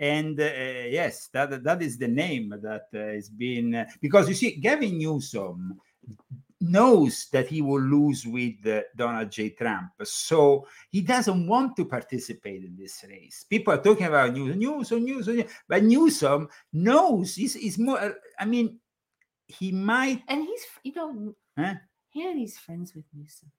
and uh, yes that that is the name that uh, is being uh, because you see gavin newsom knows that he will lose with uh, donald j trump so he doesn't want to participate in this race people are talking about newsom newsom newsom, but newsom knows he's, he's more i mean he might And he's, you know, Huh? Hannity's friends with Newsom.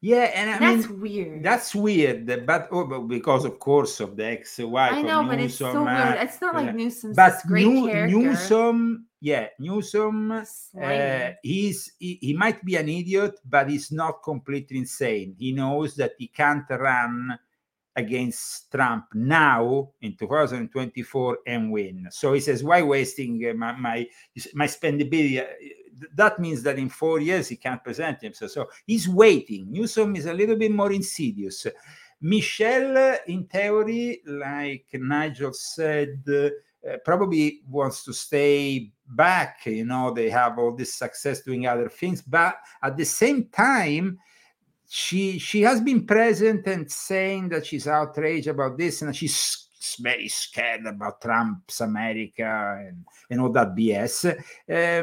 yeah and i That's mean weird. that's weird but, oh, but because of course of the ex-wife I know, of but it's so Newsom, weird. uh, It's not like uh, Newsom's but great New- character. Newsom, yeah, Newsom, uh, he's he, he might be an idiot, but he's not completely insane. He knows that he can't run against Trump now in 2024 and win. So he says, why wasting uh, my my, my spendability? That means that in four years he can't present himself. So he's waiting. Newsom is a little bit more insidious. Michelle, in theory, like Nigel said, uh, probably wants to stay back. You know, they have all this success doing other things, but at the same time, she she has been present and saying that she's outraged about this and she's very scared about Trump's America and, and all that BS.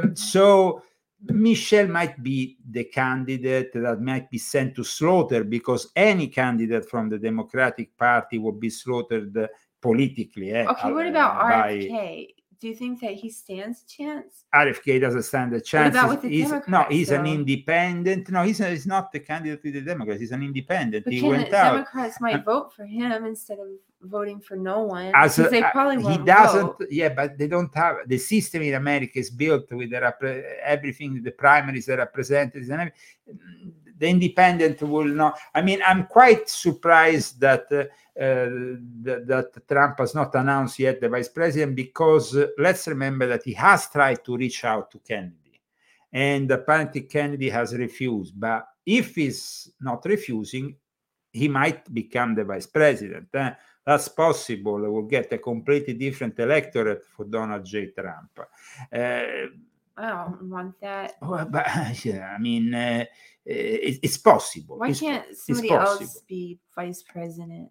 Um, so Michelle might be the candidate that might be sent to slaughter because any candidate from the Democratic Party will be slaughtered politically. Eh, Okay, what uh, about by- RFK? Do you think that he stands a chance? RFK doesn't stand a chance. about He's- with the he's- no, Democrats, he's an independent. No, he's, he's not the candidate with the Democrats. He's an independent. But he can went the out. Democrats might vote for him instead of voting for no one As because a- they uh, probably he won't doesn't. vote. Yeah, but they don't have the system in America is built with the everything. The primaries, the representatives, and everything. The independent will not. I mean, I'm quite surprised that. Uh, uh, that, that Trump has not announced yet the vice president because uh, let's remember that he has tried to reach out to Kennedy and apparently Kennedy has refused. But if he's not refusing, he might become the vice president. eh? That's possible. We'll get a completely different electorate for Donald J. Trump. Uh, I don't want that. well, but yeah, I mean, uh, it, it's possible. Why It's- can't somebody else be vice president?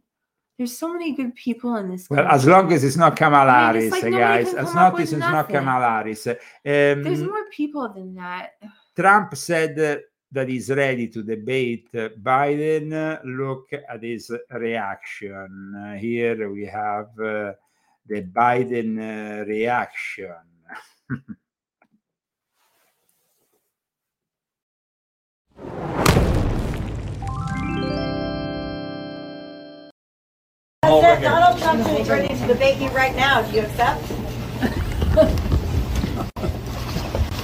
There's so many good people in this. Well, as long as it's not Kamala I mean, Harris, like uh, guys. As long as it's with not. Kamala Harris. Um, There's more people than that. Trump said uh, that he's ready to debate uh, Biden. Uh, Look at his reaction. Uh, here we have uh, the Biden reaction. President Donald Trump is ready to debate you right now. Do you accept?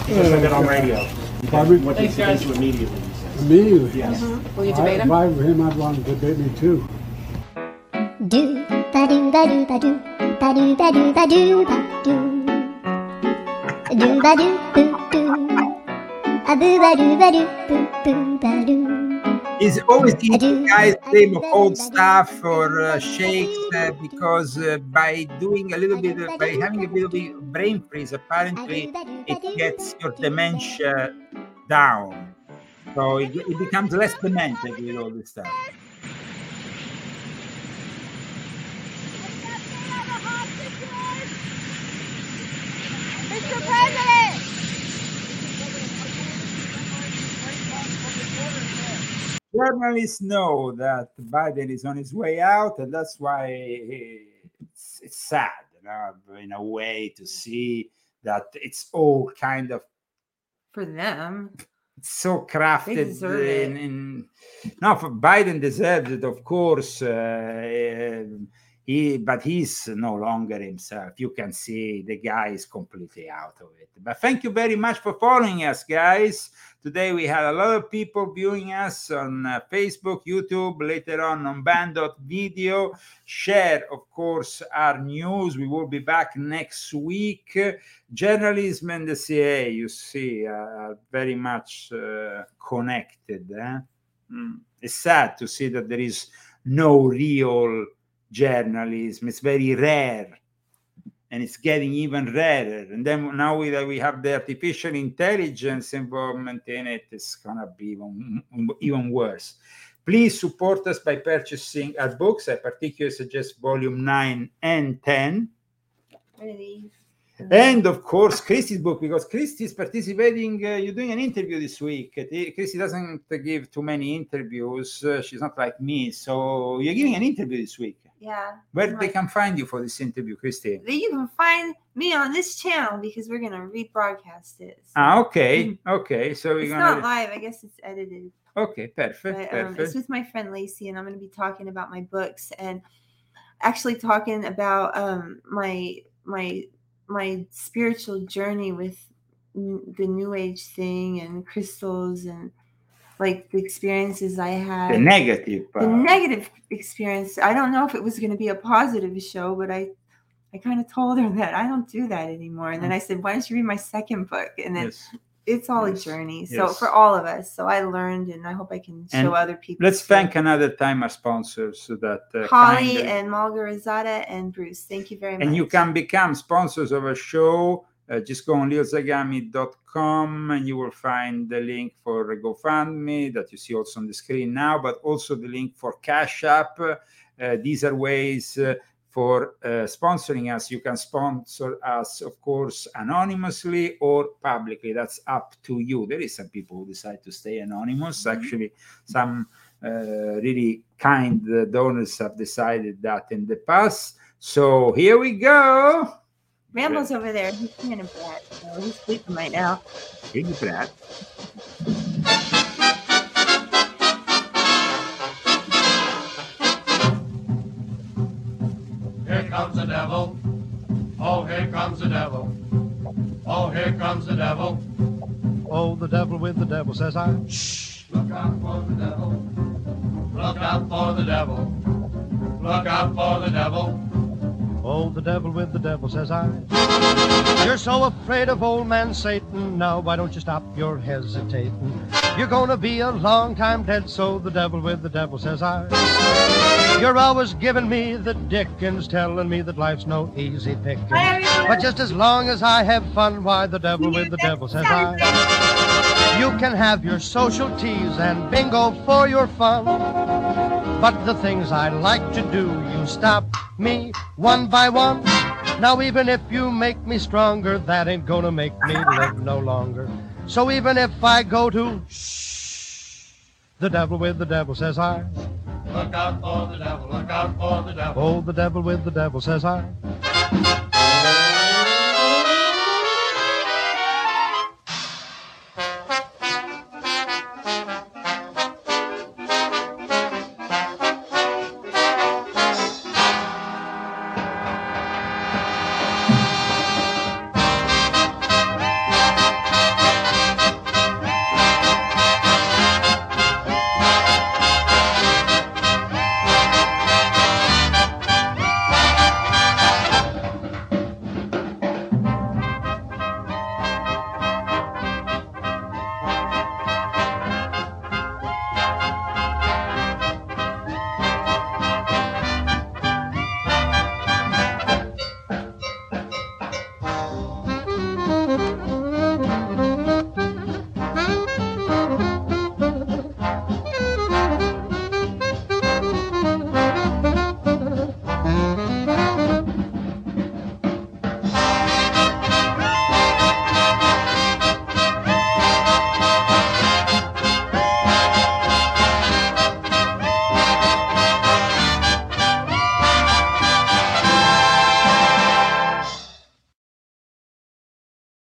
He just said it on radio. Pardon me? What Thanks, did he guys. do immediately? Immediately. Yes. Mhm. Will you I- debate him? If I were him, I'd want to debate me too. Do ba do ba do ba do ba do ba do ba do ba do do ba do boo do a boo ba do ba do boo boo ba do. He's always eating guys dream of old stuff or uh, shakes uh, because uh, by doing a little bit, of, by having a little bit of brain freeze, apparently it gets your dementia down. So it, it becomes less demented with all this stuff. Mr. President! Journalists know that Biden is on his way out, and that's why it's, it's sad, you know, in a way, to see that it's all kind of For them, It's so crafted in, in no for biden deserves it of course uh, he but he's no longer himself. You can see the guy is completely out of it. But thank you very much for following us guys. Today we had a lot of people viewing us on uh, facebook youtube later on on band.video share of course our news. We will be back next week. Journalism and the cia you see are very much uh, connected eh? Mm. it's sad to see that there is no real journalism it's very rare and it's getting even rarer and then now we, that we have the artificial intelligence involvement in it it's gonna be even, even worse please support us by purchasing our books i particularly suggest volume 9 and 10 Ready? and of course, Christy's book, because Christy is participating. Uh, you're doing an interview this week. Christy doesn't give too many interviews. Uh, she's not like me. So you're giving an interview this week. Yeah. Where they can find you for this interview, Christy? Then you can find me on this channel because we're gonna rebroadcast it. So Ah, okay. Okay. So we're it's gonna. not live. I guess it's edited. Okay, perfect. But um, perfect. it's with my friend Lacey, and I'm to be talking about my books and actually talking about um, my my my spiritual journey with n- the New Age thing and crystals and like the experiences I had. The negative The negative experience. I don't know if it was going to be a positive show, but I, I kind of told her that I don't do that anymore. And then I said, "Why don't you read my second book?" And then Yes. it's all Yes. a journey. So Yes. for all of us. So I learned, and I hope I can And show other people. Let's too. thank another time our sponsors so that uh, Holly and Malgarazada and Bruce. Thank you very much. and you can become sponsors of a show. Uh, just go on leozagami.com and you will find the link for GoFundMe that you see also on the screen now, but also the link for Cash App. Uh, these are ways uh, for uh, sponsoring us. You can sponsor us, of course, anonymously or publicly. That's up to you. There is some people who decide to stay anonymous. Actually, some uh, really kind uh, donors have decided that in the past. So here we go. Ramble's over there. He's being a brat. So he's sleeping right now. Big brat. Here comes the devil. Oh, here comes the devil. Oh, here comes the devil. Oh, the devil with the devil says I. Shh. Look out for the devil. Look out for the devil. Look out for the devil. Oh, the devil with the devil says I. You're so afraid of old man Satan. Now, why don't you stop your hesitating? You're gonna be a long time dead, so the devil with the devil says I. You're always giving me the dickens, telling me that life's no easy picking. But just as long as I have fun, why the devil with the devil says I. You can have your social teas and bingo for your fun. But the things I like to do, you stop me one by one. Now, even if you make me stronger, that ain't gonna make me live no longer. So even if I go to shh, the devil with the devil says I. Look out for the devil. Look out for the devil. Oh, the devil with the devil says I.